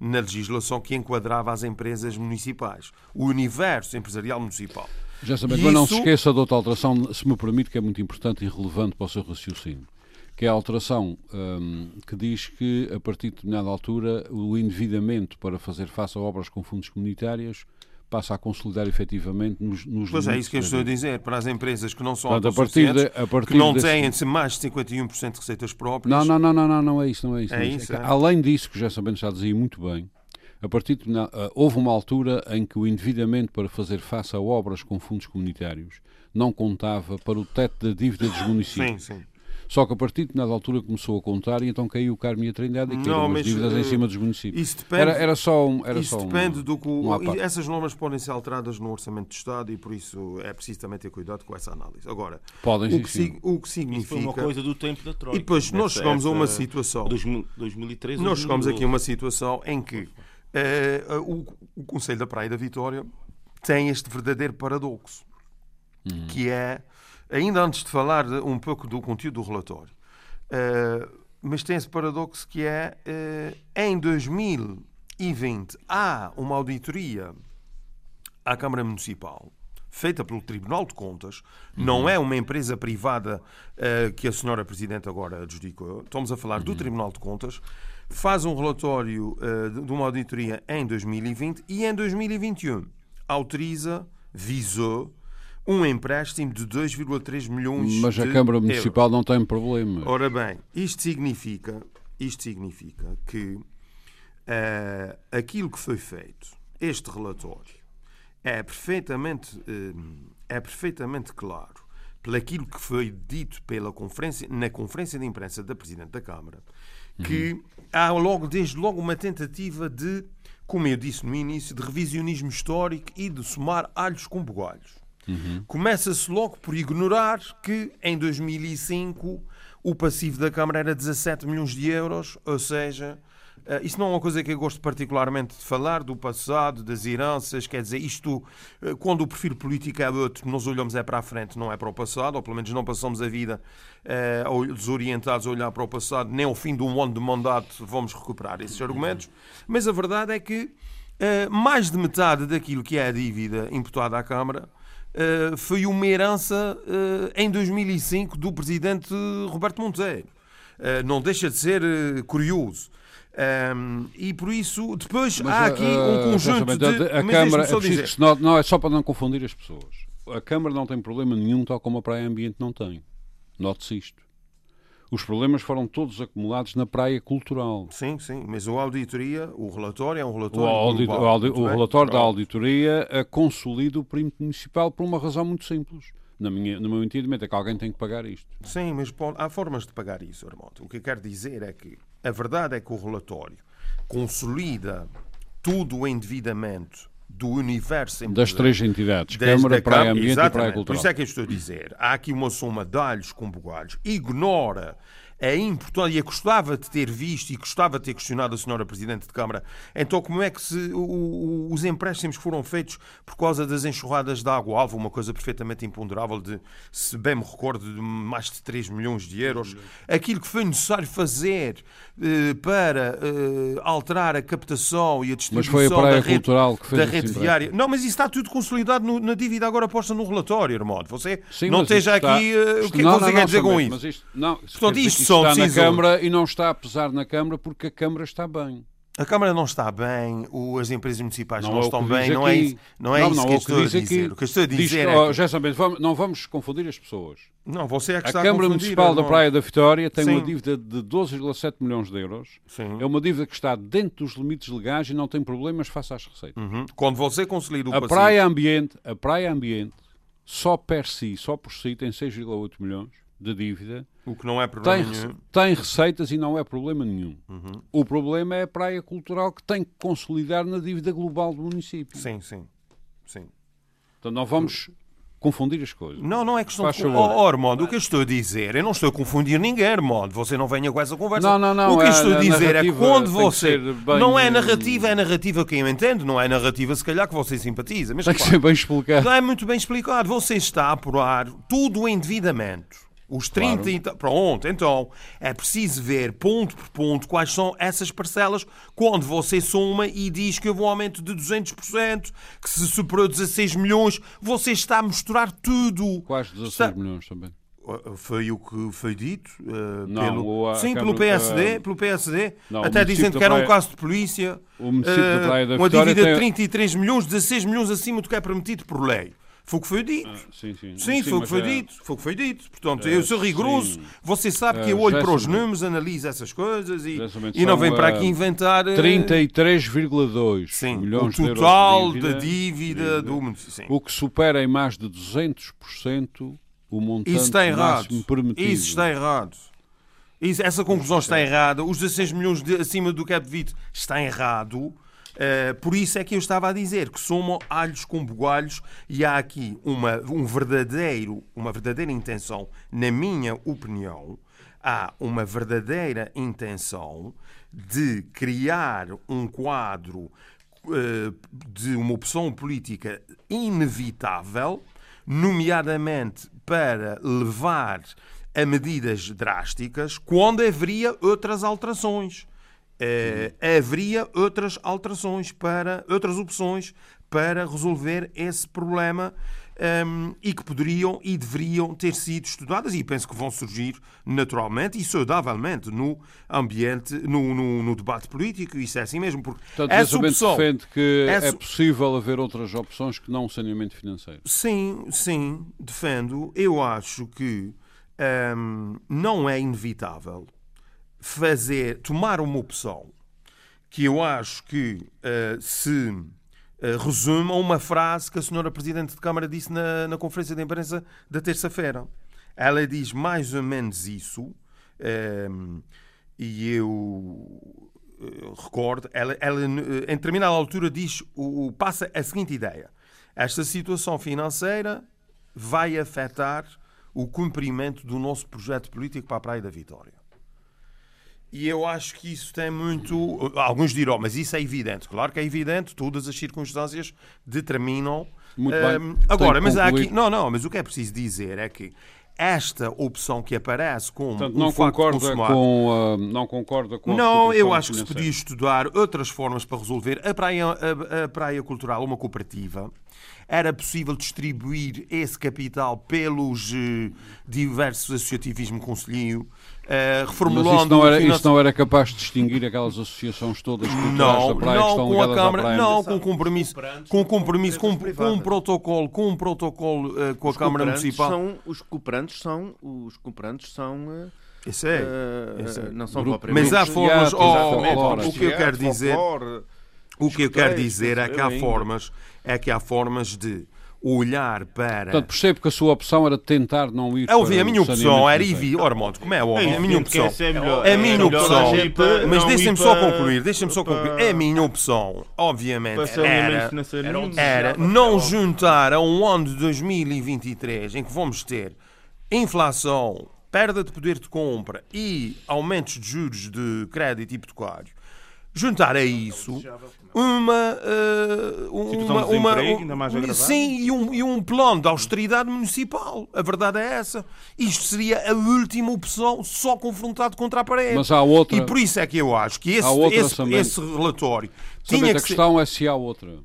na legislação que enquadrava as empresas municipais, o universo empresarial municipal. Já sabemos, mas não se esqueça de outra alteração, se me permite, que é muito importante e relevante para o seu raciocínio que é a alteração um, que diz que, a partir de determinada altura, o endividamento para fazer face a obras com fundos comunitários passa a consolidar efetivamente nos, nos Pois é, isso que eu estou a dizer, para as empresas que não são Portanto, a partir de, a partir que não desse... têm mais de 51% de receitas próprias. Não, não, não, não, não, não é isso, não é isso. É, é isso, é. Além disso, que já sabemos já dizia muito bem, a partir de, uh, houve uma altura em que o endividamento para fazer face a obras com fundos comunitários não contava para o teto da dívida dos municípios. Sim, sim. Só que a partir de nada altura começou a contar e então caiu o Carmo e a Trindade e caíram as dívidas uh, em cima dos municípios. Isso depende, era, era só um. Era isso só depende um, do que. um essas normas podem ser alteradas no Orçamento de Estado e por isso é preciso também ter cuidado com essa análise. Agora, podem, o, que, sim. o que significa. Isso foi uma coisa do tempo da Troika. E depois nós chegamos a uma situação. 2013, nós chegamos aqui a uma situação em que uh, o, o Conselho da Praia da Vitória tem este verdadeiro paradoxo, Uhum. que é, ainda antes de falar um pouco do conteúdo do relatório, uh, mas tem esse paradoxo que é, uh, em 2020 há uma auditoria à Câmara Municipal feita pelo Tribunal de Contas, não é uma empresa privada uh, que a senhora Presidente agora adjudicou, estamos a falar do Tribunal de Contas, faz um relatório uh, de uma auditoria em 2020 e em 2021 autoriza, visou, um empréstimo de 2,3 milhões Mas a de Câmara Municipal euros. não tem problema. Ora bem, isto significa, isto significa que uh, aquilo que foi feito, este relatório, é perfeitamente, uh, é perfeitamente claro, pelo aquilo que foi dito pela conferência, na conferência de imprensa da Presidente da Câmara, que há logo, desde logo uma tentativa de, como eu disse no início, de revisionismo histórico e de somar alhos com bugalhos. Uhum. Começa-se logo por ignorar que em 2005 o passivo da Câmara era 17 milhões de euros, ou seja, uh, isso não é uma coisa que eu gosto particularmente de falar, do passado, das heranças, quer dizer, isto, uh, quando o perfil político é outro, nós olhamos é para a frente, não é para o passado, ou pelo menos não passamos a vida uh, desorientados a olhar para o passado, nem ao fim de um ano de mandato vamos recuperar esses argumentos, mas a verdade é que mais de metade daquilo que é a dívida imputada à Câmara Uh, foi uma herança uh, em 2005 do presidente Roberto Monteiro. Uh, não deixa de ser curioso. Um, e por isso, depois Mas, há aqui um conjunto de. A, a Câmara, é não, não, é só para não confundir as pessoas. A Câmara não tem problema nenhum, tal como a Praia Ambiente não tem. Note-se isto. Os problemas foram todos acumulados na praia cultural. Sim, sim, mas a auditoria, o relatório é um relatório. O, audit, global, o, audit, o relatório da auditoria eh, consolida o perímetro municipal por uma razão muito simples. Na minha, no meu entendimento é que alguém tem que pagar isto. Sim, mas há formas de pagar isso, Armando. O que eu quero dizer é que a verdade é que o relatório consolida tudo o endividamento do universo Das três entidades, Desde Câmara, a Praia Câmara- Ambiente e Exatamente. Praia Por Cultural. isso é que eu estou a dizer. Há aqui uma soma de alhos com bugalhos. Ignora a importância. E eu gostava de ter visto e gostava de ter questionado a senhora Presidente de Câmara. Então, como é que se, o- o- os empréstimos foram feitos por causa das enxurradas de água alva? Uma coisa perfeitamente imponderável de, se bem me recordo, de mais de 3 milhões de euros. Aquilo que foi necessário fazer eh, para eh, alterar a captação e a Mas distribuição foi a Praia da rede, Cultural que fez da rede. Não, mas isso está tudo consolidado no- na dívida agora posta no relatório, Armando. Você Sim, não mas esteja está- aqui. eh, o que é que você quer dizer com isso? Mas Portanto, isto são está na. Câmara e não está a pesar na Câmara porque a Câmara está bem. A Câmara não está bem, o- as empresas municipais não, é o estão que bem, diz não é isso, não é isso não que é eu o estou a diz dizer. aqui. O que eu estou a Diz- dizer oh, é que... já sabemos, vamos- não vamos confundir as pessoas. Não, você é que A está Câmara a Municipal da. Praia da Vitória tem uma Sim. dívida de 12,7 milhões de euros. Sim. É uma dívida que está dentro dos limites legais e não tem problemas face às receitas. Uhum. Quando você consolida o A passivo... Praia Ambiente, a Praia Ambiente, só per si, só por si, tem 6,8 milhões de dívida. O que não é problema Tem, nenhum. tem receitas e não é problema nenhum. Uhum. O problema é a praia cultural que tem que consolidar na dívida global do município. Sim, sim. Sim. Então não vamos confundir as coisas. Não, não é questão Faz de... favor. Oh, Armando, o que eu estou a dizer, eu não estou a confundir ninguém, Armando. Você não venha com essa conversa. Não, não, não, O que eu é- estou a a dizer é que quando que você... ser bem, Não é narrativa, é narrativa que eu entendo, não é narrativa se calhar que você simpatiza. Mas, Tem que repare, ser bem explicado. Não é muito bem explicado. Você está a apurar tudo o endividamento. Os 30 Claro. e tal. Pronto, então é preciso ver ponto por ponto quais são essas parcelas quando você soma e diz que houve um aumento de 200%, que se superou 16 milhões, você está a misturar tudo. Quase 16 Está- milhões também. Foi o que foi dito uh, Não, pelo, a sim, pelo PSD, uh, pelo PSD não, até dizendo que era um caso de polícia. O município da uh, Praia da uma dívida tem- de 33 milhões, 16 milhões acima do que é permitido por lei. Foi o que foi dito. Ah, sim, sim. Sim, foi o que foi é- dito. Foi o que foi dito. Portanto, É, eu sou rigoroso. sim. Você sabe que É, eu olho para os números, analiso essas coisas e, e não vem para eh, aqui inventar. eh, 33,2 Sim, milhões o de euros total de da dívida, dívida do município. Sim. o que supera em mais de 200% o montante Isso está errado. máximo permitido. Isso está errado. Isso, essa conclusão está errada. Os 16 milhões de- acima do cap de está errado. Eh, por isso é que eu estava a dizer que somam alhos com bugalhos e há aqui uma, um verdadeiro, uma verdadeira intenção, na minha opinião, há uma verdadeira intenção de criar um quadro eh, de uma opção política inevitável, nomeadamente para levar a medidas drásticas, quando haveria outras alterações. Eh, haveria outras alterações para outras opções para resolver esse problema ehm, e que poderiam e deveriam ter sido estudadas e penso que vão surgir naturalmente e saudavelmente no ambiente, no, no, no debate político. Isso é assim mesmo, porque Portanto, essa opção, defende que essa- é possível haver outras opções que não o saneamento financeiro. Sim, sim, defendo. Eu acho que hum, não é inevitável fazer, tomar uma opção que eu acho que eh, se eh, resume a uma frase que a senhora Presidente de Câmara disse na, na conferência de imprensa da terça-feira. Ela diz mais ou menos isso, hum, e eu eh, recordo, ela, ela, em determinada altura diz, o- passa a seguinte ideia. Esta situação financeira vai afetar o cumprimento do nosso projeto político para a Praia da Vitória. E eu acho que isso tem muito. Alguns dirão, mas isso é evidente. Claro que é evidente, todas as circunstâncias determinam. Muito bem. Hum, agora, Tenho mas há aqui. Não, não, mas o que é preciso dizer é que esta opção que aparece como Portanto, um não concorda com, ah, não concorda com não, eu acho que se podia estudar outras formas para resolver. A praia, a, a praia cultural, uma cooperativa, era possível distribuir esse capital pelos eh, diversos associativismo eh, Mas reformulando isso não, era, o finan- isso não era capaz de distinguir aquelas associações todas culturais não, da praia que não estão com a ligadas à Câmara, praia? não com compromisso, com compromisso, com, com um protocolo, com um protocolo eh, com a Câmara cooperantes Municipal. São, os cooperantes são. Os cooperantes são. eh, Isso é. Isso é. Não são Grupo- propriamente. Mas há formas, oh, oh, folclore. o que eu quero dizer, o que eu quero dizer é que há formas, é que há formas de olhar para Portanto, percebo que a sua opção era tentar não ir É óbvio, para a minha o opção era ir Ormond, como é óbvio, É a minha opção. essa é melhor. A É minha opção, mas deixem-me só concluir, deixem-me só concluir. A minha opção, obviamente, era, era não juntar a um ano de 2023 em que vamos ter inflação, perda de poder de compra e aumentos de juros de crédito hipotecário, juntar a isso uma, eh, uma, de uma, desemprego ainda mais agravada. sim, e um, e um plano de austeridade municipal. A verdade é essa. Isto seria a última opção, só confrontado contra a parede. Mas há outra- E por isso é que eu acho que esse, Há outro esse, esse relatório tinha a que ser... questão é se há outra.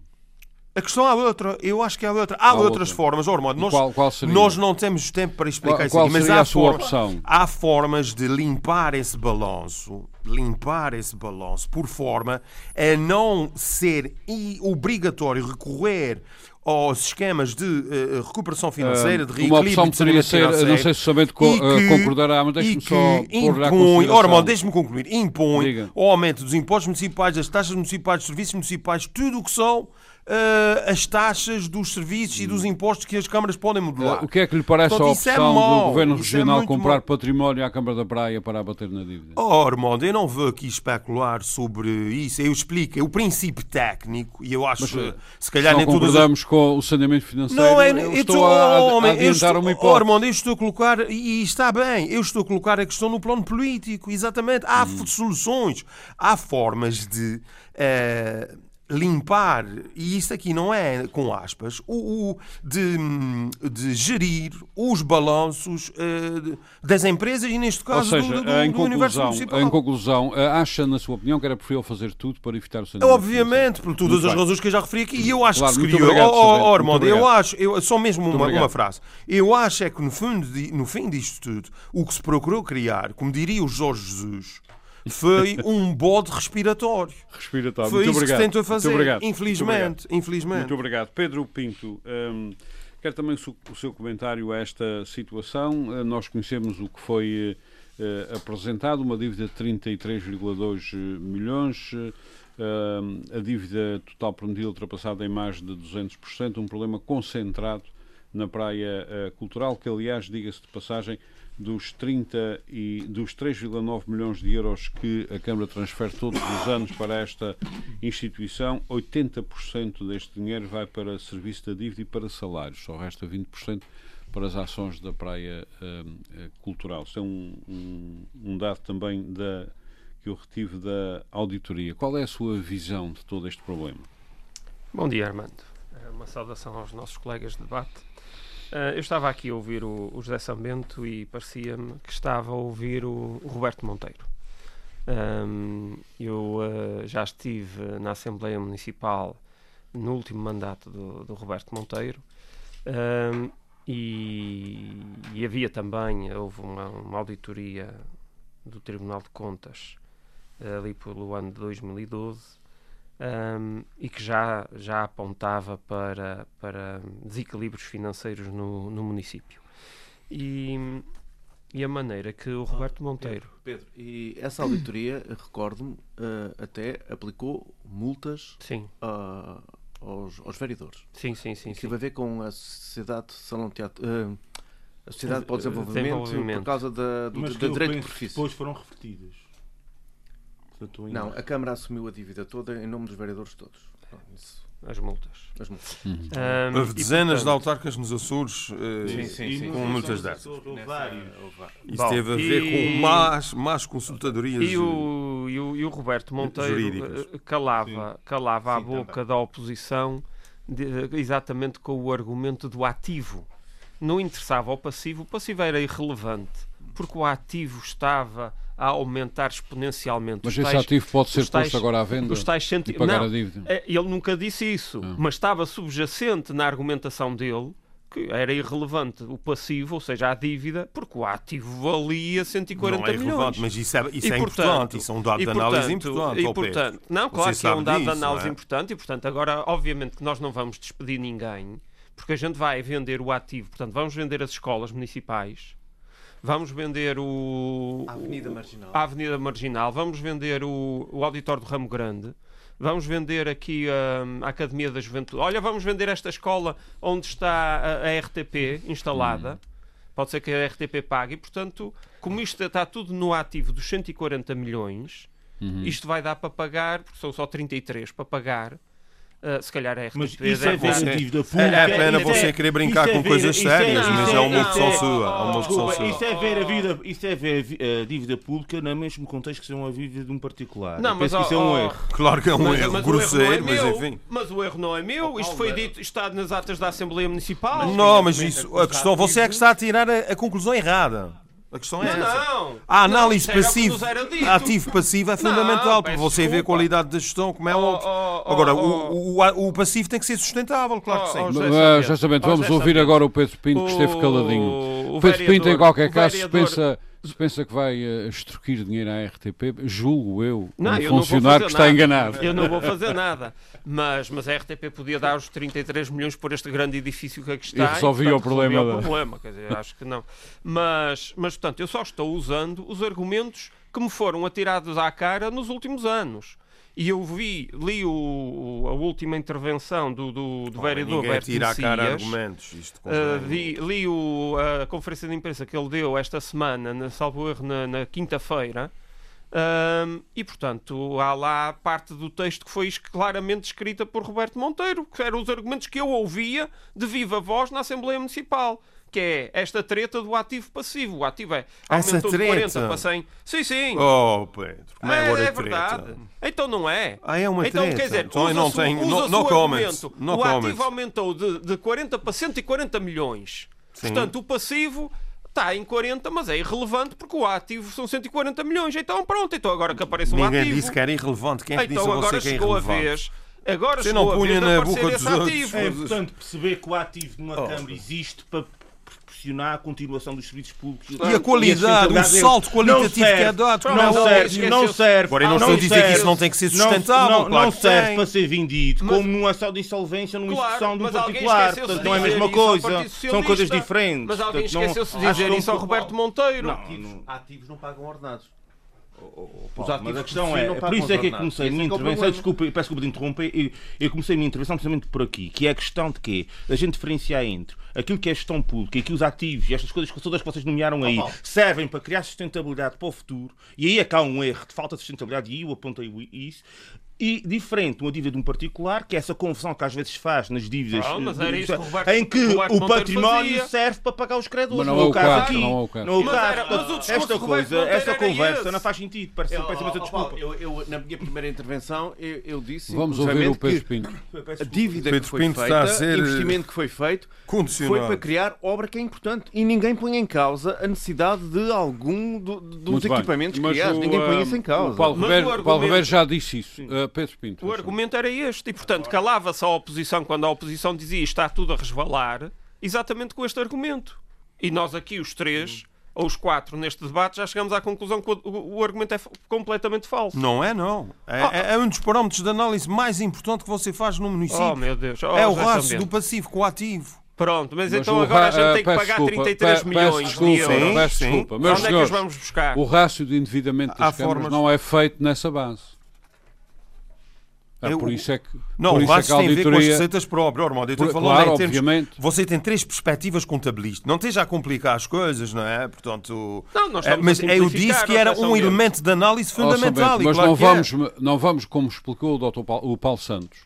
A questão há outra, eu acho que há outra. Há, Há outras outra. formas, oh, nós, qual- qual seria? nós não temos tempo para explicar Qual- isso aqui, mas há, forma- há formas de limpar esse balanço, limpar esse balanço, por forma a não ser obrigatório recorrer aos esquemas de eh, recuperação financeira, de Ah, reequilíbrio uma opção de poderia ser, não sei se somente co- eh, que- concordará, mas deixe-me só impõe. Ormond, deixe-me concluir, impõe Diga. o aumento dos impostos municipais, das taxas municipais, dos serviços municipais, tudo o que são eh, as taxas dos serviços e dos impostos que as câmaras podem modular. Eh, O que é que lhe parece Portanto, a é opção mau, do Governo é Regional muito comprar mau. património à Câmara da Praia para abater na dívida? Oh, Ormond, eu não vou aqui especular sobre isso. Eu explico. O princípio técnico, e eu acho, Mas, eh, se calhar Se nem não as concordamos com o saneamento financeiro, Não, é, eu eu estou a, homem, a adiantar estou, uma oh, hipótese. Armando, eu estou a colocar, e está bem, eu estou a colocar a questão no plano político, exatamente. Há Hum. soluções, há formas de eh, limpar, e isto aqui não é com aspas, o, o- de, de gerir os balanços de- das empresas e, neste Ou caso, seja, do, do, em, do universo municipal. em conclusão, acha, na sua opinião, que era preferível fazer tudo para evitar o saneamento Obviamente, por todas Muito as bem. razões que eu já referi aqui. E eu acho Claro, que muito seria. obrigado, Oh, oh, muito eu acho, eu, só mesmo uma, uma frase. Eu acho é que no, di- no fim disto tudo, o que se procurou criar, como diria o Jorge Jesus, foi um bode respiratório. Respiratório. Foi Muito isso obrigado. que se tentou Muito fazer. obrigado. Infelizmente, Muito obrigado. infelizmente. Muito obrigado. Pedro Pinto, hum, Quero também o seu comentário a esta situação. Nós conhecemos o que foi apresentado, uma dívida de 33,2 milhões, a dívida total prometida ultrapassada em mais de 200%, um problema concentrado na praia cultural, que aliás, diga-se de passagem, dos 30 e dos 3,9 milhões de euros que a Câmara transfere todos os anos para esta instituição, 80% deste dinheiro vai para serviço da dívida e para salários, só resta 20% para as ações da praia uh, cultural. Isso é um, um, um, dado também da, que eu retive da auditoria. Qual é a sua visão de todo este problema? Bom dia, Armando. Uma saudação aos nossos colegas de debate Uh, eu estava aqui a ouvir o, o José Sambento e parecia-me que estava a ouvir o, o Roberto Monteiro. Um, eu uh, já estive na Assembleia Municipal no último mandato do, do Roberto Monteiro um, e, e, havia também, houve uma, uma, auditoria do Tribunal de Contas uh, ali pelo ano de 2012 um, e que já, já apontava para, para desequilíbrios financeiros no, no município. E, e a maneira que o Roberto Monteiro. Pedro, Pedro e essa auditoria, *coughs* recordo-me, uh, até aplicou multas sim. Uh, aos, aos vereadores. Sim, sim, sim. Que sim. a ver com a Sociedade de Salão Teatro. Uh, a Sociedade para o Desenvolvimento, desenvolvimento. por causa da, do, do direito de profissão. Depois foram revertidas. Não, a Câmara assumiu a dívida toda em nome dos vereadores todos. Isso. As multas. As multas. Uhum. Um, Houve dezenas portanto... de autarcas nos Açores uh, sim, sim, sim, com multas dessas. Isso Bom, teve a ver e... com más, más consultadorias. E o, e o, e o Roberto Monteiro jurídicas. Eh, calava, calava a boca também. da oposição de, exatamente com o argumento do ativo. Não interessava ao passivo, o passivo era irrelevante, porque o ativo estava a aumentar exponencialmente. Mas esse tais, ativo pode ser tais, posto agora à venda os tais centi... e pagar não, a dívida? É, ele nunca disse isso, ah. mas estava subjacente na argumentação dele que era irrelevante o passivo, ou seja, a dívida, porque o ativo valia 140 não é milhões. Mas isso é, isso e, é portanto, importante, isso é um dado de análise importante. E, portanto, não, claro que é um dado disso, de análise é? importante, e portanto, agora, obviamente que nós não vamos despedir ninguém, porque a gente vai vender o ativo, portanto, vamos vender as escolas municipais, vamos vender o, a Avenida Marginal, a Avenida Marginal vamos vender o, o Auditório do Ramo Grande, vamos vender aqui a, a, Academia da Juventude. Olha, vamos vender esta escola onde está a, a RTP instalada. Uhum. Pode ser que a RTP pague. E, portanto, como isto está tudo no ativo dos 140 milhões, uhum. isto vai dar para pagar, porque são só 33 para pagar, Uh, se calhar é RTP. Mas isso é, ver a dívida pública. É, é pena você é, querer brincar com ver, coisas sérias, é, mas é uma opção sua. É uma opção sua. Isso é ver a vida, isso é ver a dívida pública no mesmo contexto que ser uma dívida de um particular. Não, mas isso é um erro. Claro que é um mas, erro, mas grosseiro, mas enfim. Mas o erro não é meu, isto foi dito, está nas atas da Assembleia Municipal. Não, mas isso, a questão, você é que está a tirar a conclusão errada. A questão é não, essa. Não, a análise passiva, ativo-passivo é fundamental, porque você vê a qualidade da gestão, como é oh, óbvio. Oh, oh, agora, o, o, o, passivo tem que ser sustentável, claro que sim. Mas, justamente, vamos ouvir agora o Pedro Pinto, que esteve caladinho. O Pedro Pinto, em qualquer caso, se pensa se pensa que vai uh, extorquir dinheiro à RTP, julgo eu, não, um eu funcionário que está enganado. Eu não vou fazer nada. Mas, mas a RTP podia dar os 33 milhões por este grande edifício que aqui está. E resolvia o problema. Resolvia o problema, quer dizer, acho que não. Mas, mas, portanto, eu só estou usando os argumentos que me foram atirados à cara nos últimos anos. E eu vi, li o, a última intervenção do, do, do vereador Berto tira a cara argumentos. Isto uh, vi, li o, a conferência de imprensa que ele deu esta semana, na, salvo erro, na, na quinta-feira. Um, e portanto há lá parte do texto que foi claramente escrita por Roberto Monteiro, que eram os argumentos que eu ouvia de viva voz na Assembleia Municipal que é esta treta do ativo passivo. O ativo é aumentou de 40 para 100. Sim, sim. Oh, Pedro, como é, é, é verdade. Então não é. Ah, é uma então, treta. Quer dizer, então, usa não tem, usa no, no comments. No o comments. ativo aumentou de, de 40 para 140 milhões. Sim. Portanto, o passivo está em 40, mas é irrelevante porque o ativo são 140 milhões. Então pronto, então agora que aparece um Ninguém ativo... Ninguém disse que era irrelevante. Quem é que então, disse agora você que é chegou irrelevante? a vez Agora Você não punha na boca dos ativo. É importante perceber que o ativo numa oh. Câmara existe para proporcionar a continuação dos serviços públicos. E a qualidade, o salto qualitativo que é dado. Não, Não, serve, esqueceu-se. não serve. Agora, eu não não estou a dizer que serve. isso não tem que ser Não- sustentável. Não, claro não que serve tem. para ser vendido Mas- como numa ação de insolvência, numa Claro, instituição de um mas particular. Portanto, não é a mesma coisa. São coisas diferentes. Mas alguém Portanto, não- esqueceu-se de dizer que isso ao não- Roberto Monteiro. Não, Ativos, não- ativos não pagam ordenados. Paulo, Os mas ativos a questão que é, não por isso é que eu comecei a Esse minha é que é o intervenção, desculpa, eu peço desculpa de interromper, eu, eu comecei a minha intervenção precisamente por aqui, que é a questão de quê? Da gente diferenciar entre aquilo que é gestão pública e que os ativos e estas coisas que todas que vocês nomearam aí Paulo. servem para criar sustentabilidade para o futuro, e aí é que há um erro de falta de sustentabilidade, e eu apontei isso, e diferente uma dívida de um particular, que é essa confusão que às vezes faz nas dívidas, Ah, mas era eh, Roberto- em que Roberto o património fazia. serve para pagar os credores. Mas não é o caso, aqui. não é o caso. Não é o Mas caso. era- mas Esta coisa, era conversa esse. não faz sentido. Peço, Eu, imensa ó, ó, desculpa. Paulo, eu, eu, na minha primeira intervenção, eu, eu disse Vamos ouvir o Pedro Pinto. a dívida Pedro que foi Pinto feita, o investimento que foi feito, foi para criar obra que é importante. E ninguém põe em causa a necessidade de algum do- dos Muito equipamentos criados. ninguém põe ah, isso em causa. O Paulo, Roberto já disse isso. Pedro Pinto. O argumento era este, e portanto calava-se a oposição quando a oposição dizia está tudo a resvalar, exatamente com este argumento. E nós aqui, os três, ou os quatro, neste debate, já chegamos à conclusão que o, o- o argumento é completamente falso. Não é, não. É, é um dos parâmetros de análise mais importante que você faz no município. Oh meu Deus, Oh, é o Sambento. do passivo com o ativo. Pronto, mas, Mas então o agora a gente ah, tem que peço pagar desculpa, 33 pe- milhões peço de desculpa, euros. peço Sim. desculpa. Onde Meus é que os senhores, vamos buscar? o rácio de endividamento das Há câmaras formas- não é feito nessa base. É, Eu- por isso é que, Não, por o isso é que a tem a ver com as auditoria... receitas próprias. Estou Por- falando claro, em termos... obviamente. Você tem três perspectivas contabilísticas. Não esteja a complicar as coisas, não é? Portanto... Não, nós é, mas a eu disse que era um elemento de análise Ó, fundamental. Sambento, e mas claro não que é. vamos, não vamos, como explicou o, Dr. Paulo, o Paulo Santos,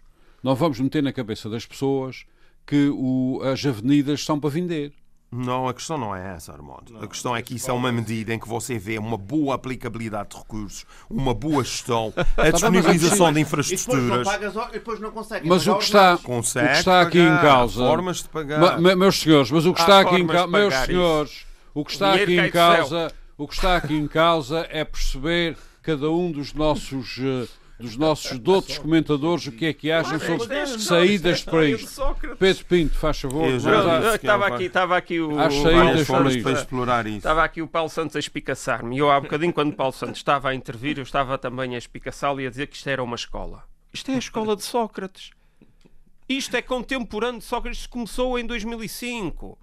não vamos meter na cabeça das pessoas que o- as avenidas são para vender. Não, a questão não é essa, Armando. a questão é que isso é uma medida em que você vê uma boa aplicabilidade de recursos, uma boa gestão, *laughs* a disponibilização de E depois não infraestruturas. pagas, e depois não consegues. Mas o que está, ordenados. o que Consegue está aqui em pagar, causa... formas de pagar. Ma- meus senhores, mas o que está aqui em causa, meus senhores, o que está aqui em causa, o que está aqui em causa é perceber cada um dos nossos eh, dos nossos outros comentadores o que é que acham sobre saídas para isto. Pedro Pinto, faz favor. Estava é um aqui, estava aqui o, Às o saídas para isto. para explorar isso. Estava aqui o Paulo Santos a espicaçar-me. E eu, há bocadinho, quando o Paulo Santos estava a intervir, eu estava também a espicaçá-lo e a dizer que isto era uma escola. Isto é a escola de Sócrates. Isto é contemporâneo de Sócrates. Começou em 2005.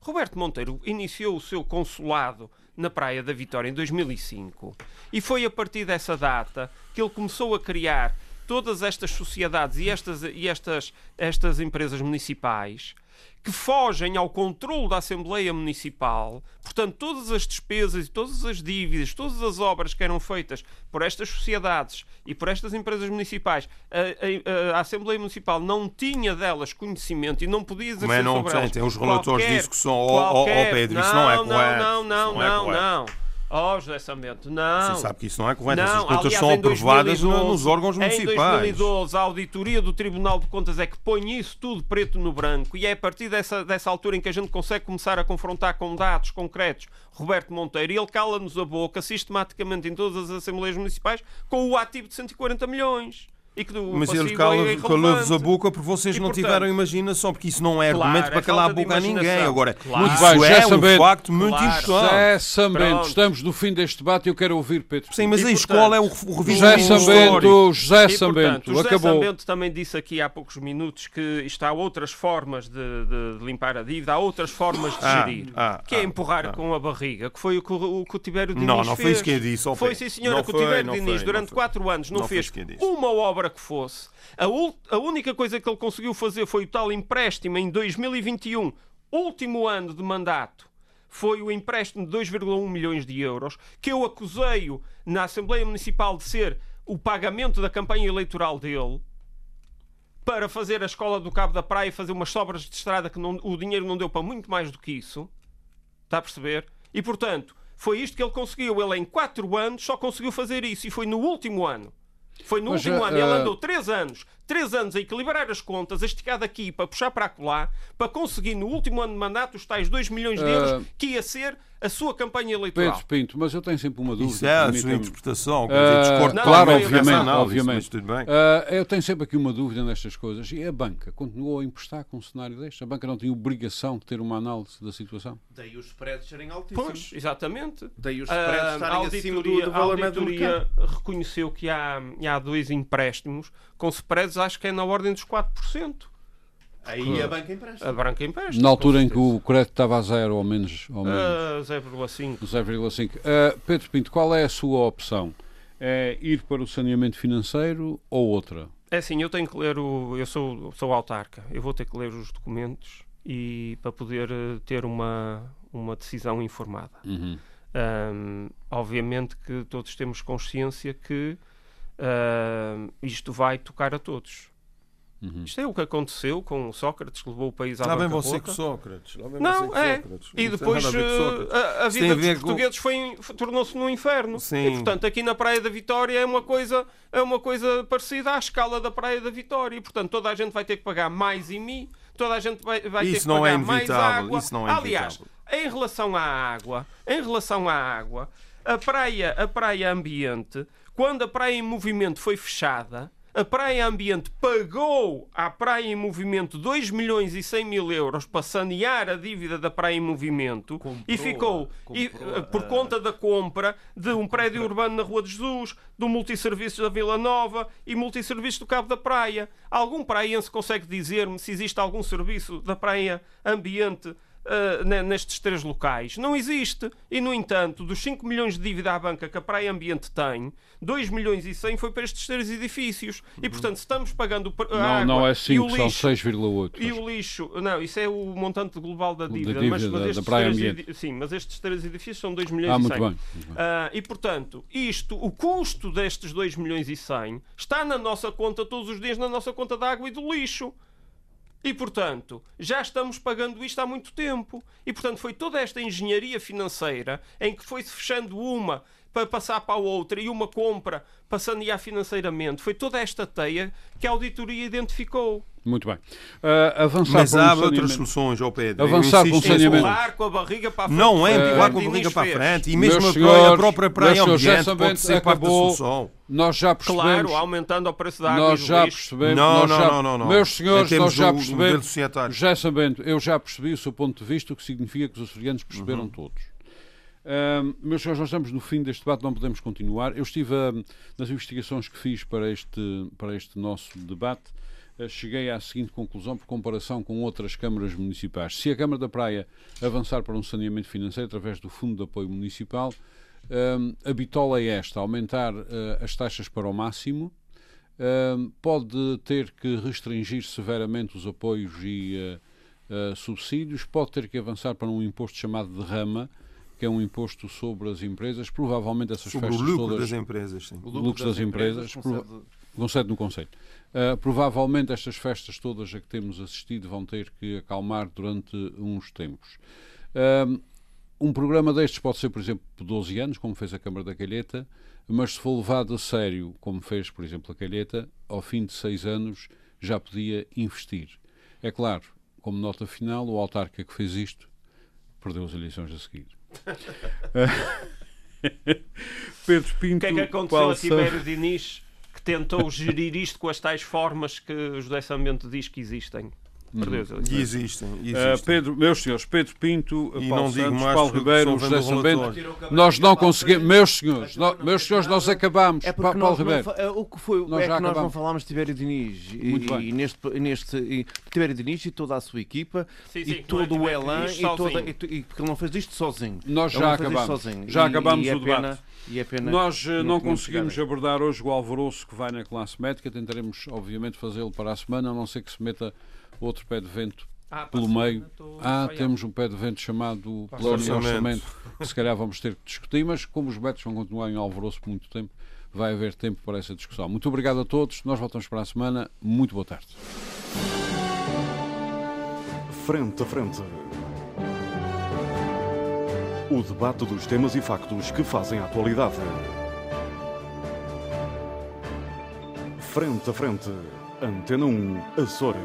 Roberto Monteiro iniciou o seu consulado na Praia da Vitória em 2005 e foi a partir dessa data que ele começou a criar todas estas sociedades e estas, e estas, estas empresas municipais que fogem ao controle da Assembleia Municipal. Portanto, todas as despesas e todas as dívidas, todas as obras que eram feitas por estas sociedades e por estas empresas municipais, a, a- a Assembleia Municipal não tinha delas conhecimento e não podia exercer Mas não sobre tem, elas tem os relatores qualquer- disso que são, ó, ó, ó, qualquer- Pedro, isso não é correto. Não, não, não é não, correto. não. Oh, José Samento, não. Você sabe que isso não é correto. Não, Essas contas aliás, são em aprovadas 2012, nos órgãos Em municipais. 2012, a auditoria do Tribunal de Contas é que põe isso tudo preto no branco e é a partir dessa, dessa altura em que a gente consegue começar a confrontar com dados concretos Roberto Monteiro e ele cala-nos a boca sistematicamente em todas as Assembleias Municipais com o ativo de 140 milhões. E que do Mas ele é calou-vos a boca porque vocês E, não portanto, tiveram imaginação, porque isso não é Claro, argumento é para calar a boca a ninguém. Agora, Claro. isso Muito bem, é um sabendo. facto muito Claro. importante. José Sambento, estamos no fim deste debate e eu quero ouvir Pedro Sim, mas E, a portanto, escola é o, o José revisionismo histórico. Sambento, José Sambento, o José acabou. Sambento também disse aqui há poucos minutos que isto há outras formas de, de- de limpar a dívida, há outras formas de Ah, gerir, ah, que é ah, empurrar ah. com a barriga, que foi o que o, o que o Tibério Diniz Não, não foi isso que eu disse, Foi sim, senhora, que o Tibério Diniz, durante quatro anos, não, fez uma obra que fosse. A, a única coisa que ele conseguiu fazer foi o tal empréstimo em 2021, último ano de mandato, foi o empréstimo de 2,1 milhões de euros, que eu acusei-o na Assembleia Municipal de ser o pagamento da campanha eleitoral dele para fazer a escola do Cabo da Praia e fazer umas sobras de estrada que não- o dinheiro não deu para muito mais do que isso. Está a perceber? E portanto, foi isto que ele conseguiu. Ele em 4 anos só conseguiu fazer isso e foi no último ano. Foi no Mas, último ano. Ele eh, andou 3 anos três anos a equilibrar as contas, a esticar daqui para puxar para acolá, para conseguir no último ano de mandato os tais 2 milhões de euros Uh, que ia ser a sua campanha eleitoral. Pedro Pinto, mas eu tenho sempre uma dúvida. Isso é a sua interpretação. dizer, discordo não, claro, não, obviamente, análise, obviamente. tudo bem. Ah, eu tenho sempre aqui uma dúvida nestas coisas. E a banca continuou a emprestar com um cenário deste? A banca não tinha obrigação de ter uma análise da situação? Daí os spreads serem altíssimos. Pois, exatamente. Daí os spreads a estarem acima do, auditoria, do a valor médio mercado. auditoria reconheceu que há, há dois empréstimos com spreads, acho que é na ordem dos 4%. Aí a banca empresta. A branca empresta. Na altura em que o crédito estava a zero ou menos, ou menos Ah, 0,5. 0,5. Ah, Pedro Pinto, qual é a sua opção? É ir para o saneamento financeiro ou outra? É assim, eu tenho que ler o. Eu sou, sou autarca, eu vou ter que ler os documentos e para poder eh, ter uma, uma decisão informada. Uhum. Ahm, obviamente que todos temos consciência que ahm, isto vai tocar a todos. Uhum. Isto é o que aconteceu com Sócrates, que levou o país à Lá vem você com Sócrates. Lá vem Não, você com é. Sócrates. E Não depois a com eh, a, vida a dos ver com- portugueses foi, foi- tornou-se num inferno. Sim. E portanto aqui na Praia da Vitória é uma coisa é uma coisa parecida à escala da Praia da Vitória. E portanto toda a gente vai ter que pagar mais IMI, toda a gente vai, vai ter Isso que não é pagar mais inevitável, água. isso não é Aliás, inevitável. em relação à água, em relação à água, a praia, a praia ambiente, quando a praia em movimento foi fechada, a Praia Ambiente pagou à Praia em Movimento 2 milhões e 100 mil euros para sanear a dívida da Praia em Movimento e ficou e, comprou eh, por a- conta da compra de um prédio urbano na Rua de Jesus, do multisserviços da Vila Nova e multisserviços do Cabo da Praia. Algum praiense consegue dizer-me se existe algum serviço da Praia Ambiente Uh, ne- nestes três locais. Não existe. E, no entanto, dos 5 milhões de dívida à banca que a Praia Ambiente tem, 2 milhões e 100 foi para estes três edifícios. E, portanto, se estamos pagando a Não, água não é e 5, o são lixo, 6,8. e o lixo, não, isso é o montante global da dívida. dívida mas, mas da- da estes Praia três Ambiente. Sim, mas estes três edifícios são 2 milhões Ah, e muito 100. bem. muito bem. Ah, e portanto, isto, o custo destes 2 milhões e 100 está na nossa conta todos os dias, na nossa conta da água e do lixo. E portanto, já estamos pagando isto há muito tempo. E portanto, foi toda esta engenharia financeira em que foi-se fechando uma para passar para a outra e uma compra para sanear financeiramente. Foi toda esta teia que a auditoria identificou. Muito bem. Ah, avançar Mas há outras saneamento. soluções, ó Pedro. Avançar com o saneamento. Com a barriga para a frente. Não é empurrar com a barriga para a frente. E mesmo Meus a a senhores, própria praia senhores, ambiente pode ser parte da acabou. solução. Nós já percebemos. Claro, aumentando o preço da água Nós e do já percebemos. Não, nós não, já- não, não, não. Meus senhores, nós já percebemos. Já sabendo, eu já percebi o seu ponto de vista, o que significa que os açorianos perceberam Uhum. todos. Ahm, meus senhores, nós estamos no fim deste debate, não podemos continuar. Eu estive nas investigações que fiz para este, para este nosso debate. eh, Cheguei à seguinte conclusão por comparação com outras câmaras municipais. Se a Câmara da Praia avançar para um saneamento financeiro através do Fundo de Apoio Municipal, ahm, a bitola é esta: aumentar eh, as taxas para o máximo, pode ter que restringir severamente os apoios e eh, subsídios, pode ter que avançar para um imposto chamado de rama, que é um imposto sobre as empresas. Provavelmente essas Sobre o festas lucro todas das empresas, sim. O lucros das empresas, concede- concede no Conselho. Uh, provavelmente estas festas todas a que temos assistido vão ter que acalmar durante uns tempos. Um, um programa destes pode ser, por exemplo, por 12 anos, como fez a Câmara da Calheta, mas se for levado a sério, como fez, por exemplo, a Calheta, ao fim de 6 anos já podia investir. É claro, como nota final, o autarca que fez isto perdeu as eleições a seguir. *laughs* Pedro Pinto, O que é que aconteceu a Tibério Diniz que tentou gerir isto com as tais formas que o José Sambento diz que existem? Perdeu as E existem. e Uh, existem. Pedro, meus senhores, Pedro Pinto, E Paulo não digo Santos, mais Paulo Ribeiro, José Sambento, relatório. nós não conseguimos, meus senhores, nó- meus senhores, nós acabamos, É Paulo nós não Ribeiro. fa- é, o que foi Nós é já que nós não acabamos. falámos de Tibério Diniz e, Muito e neste, neste e Tibério Diniz e toda a sua equipa Sim, e sim, não é todo o elan e toda e, e porque ele não fez isto sozinho. Nós já não acabamos, já E- acabamos e é o debate. e é pena Nós eh, não tínhamos conseguimos abordar hoje o alvoroço que vai na classe médica, tentaremos, obviamente, fazê-lo para a semana, a não ser que se meta outro pé de vento Ah, pelo meio. Ah, temos um pé de vento chamado Plano de orçamento. Orçamento, que se calhar vamos ter que discutir, mas como os betos vão continuar em alvoroço por muito tempo, vai haver tempo para essa discussão. Muito obrigado a todos, nós voltamos para a semana. Muito boa tarde. Frente a frente. O debate dos temas e factos que fazem a atualidade. Frente a frente. Antena 1 Açores.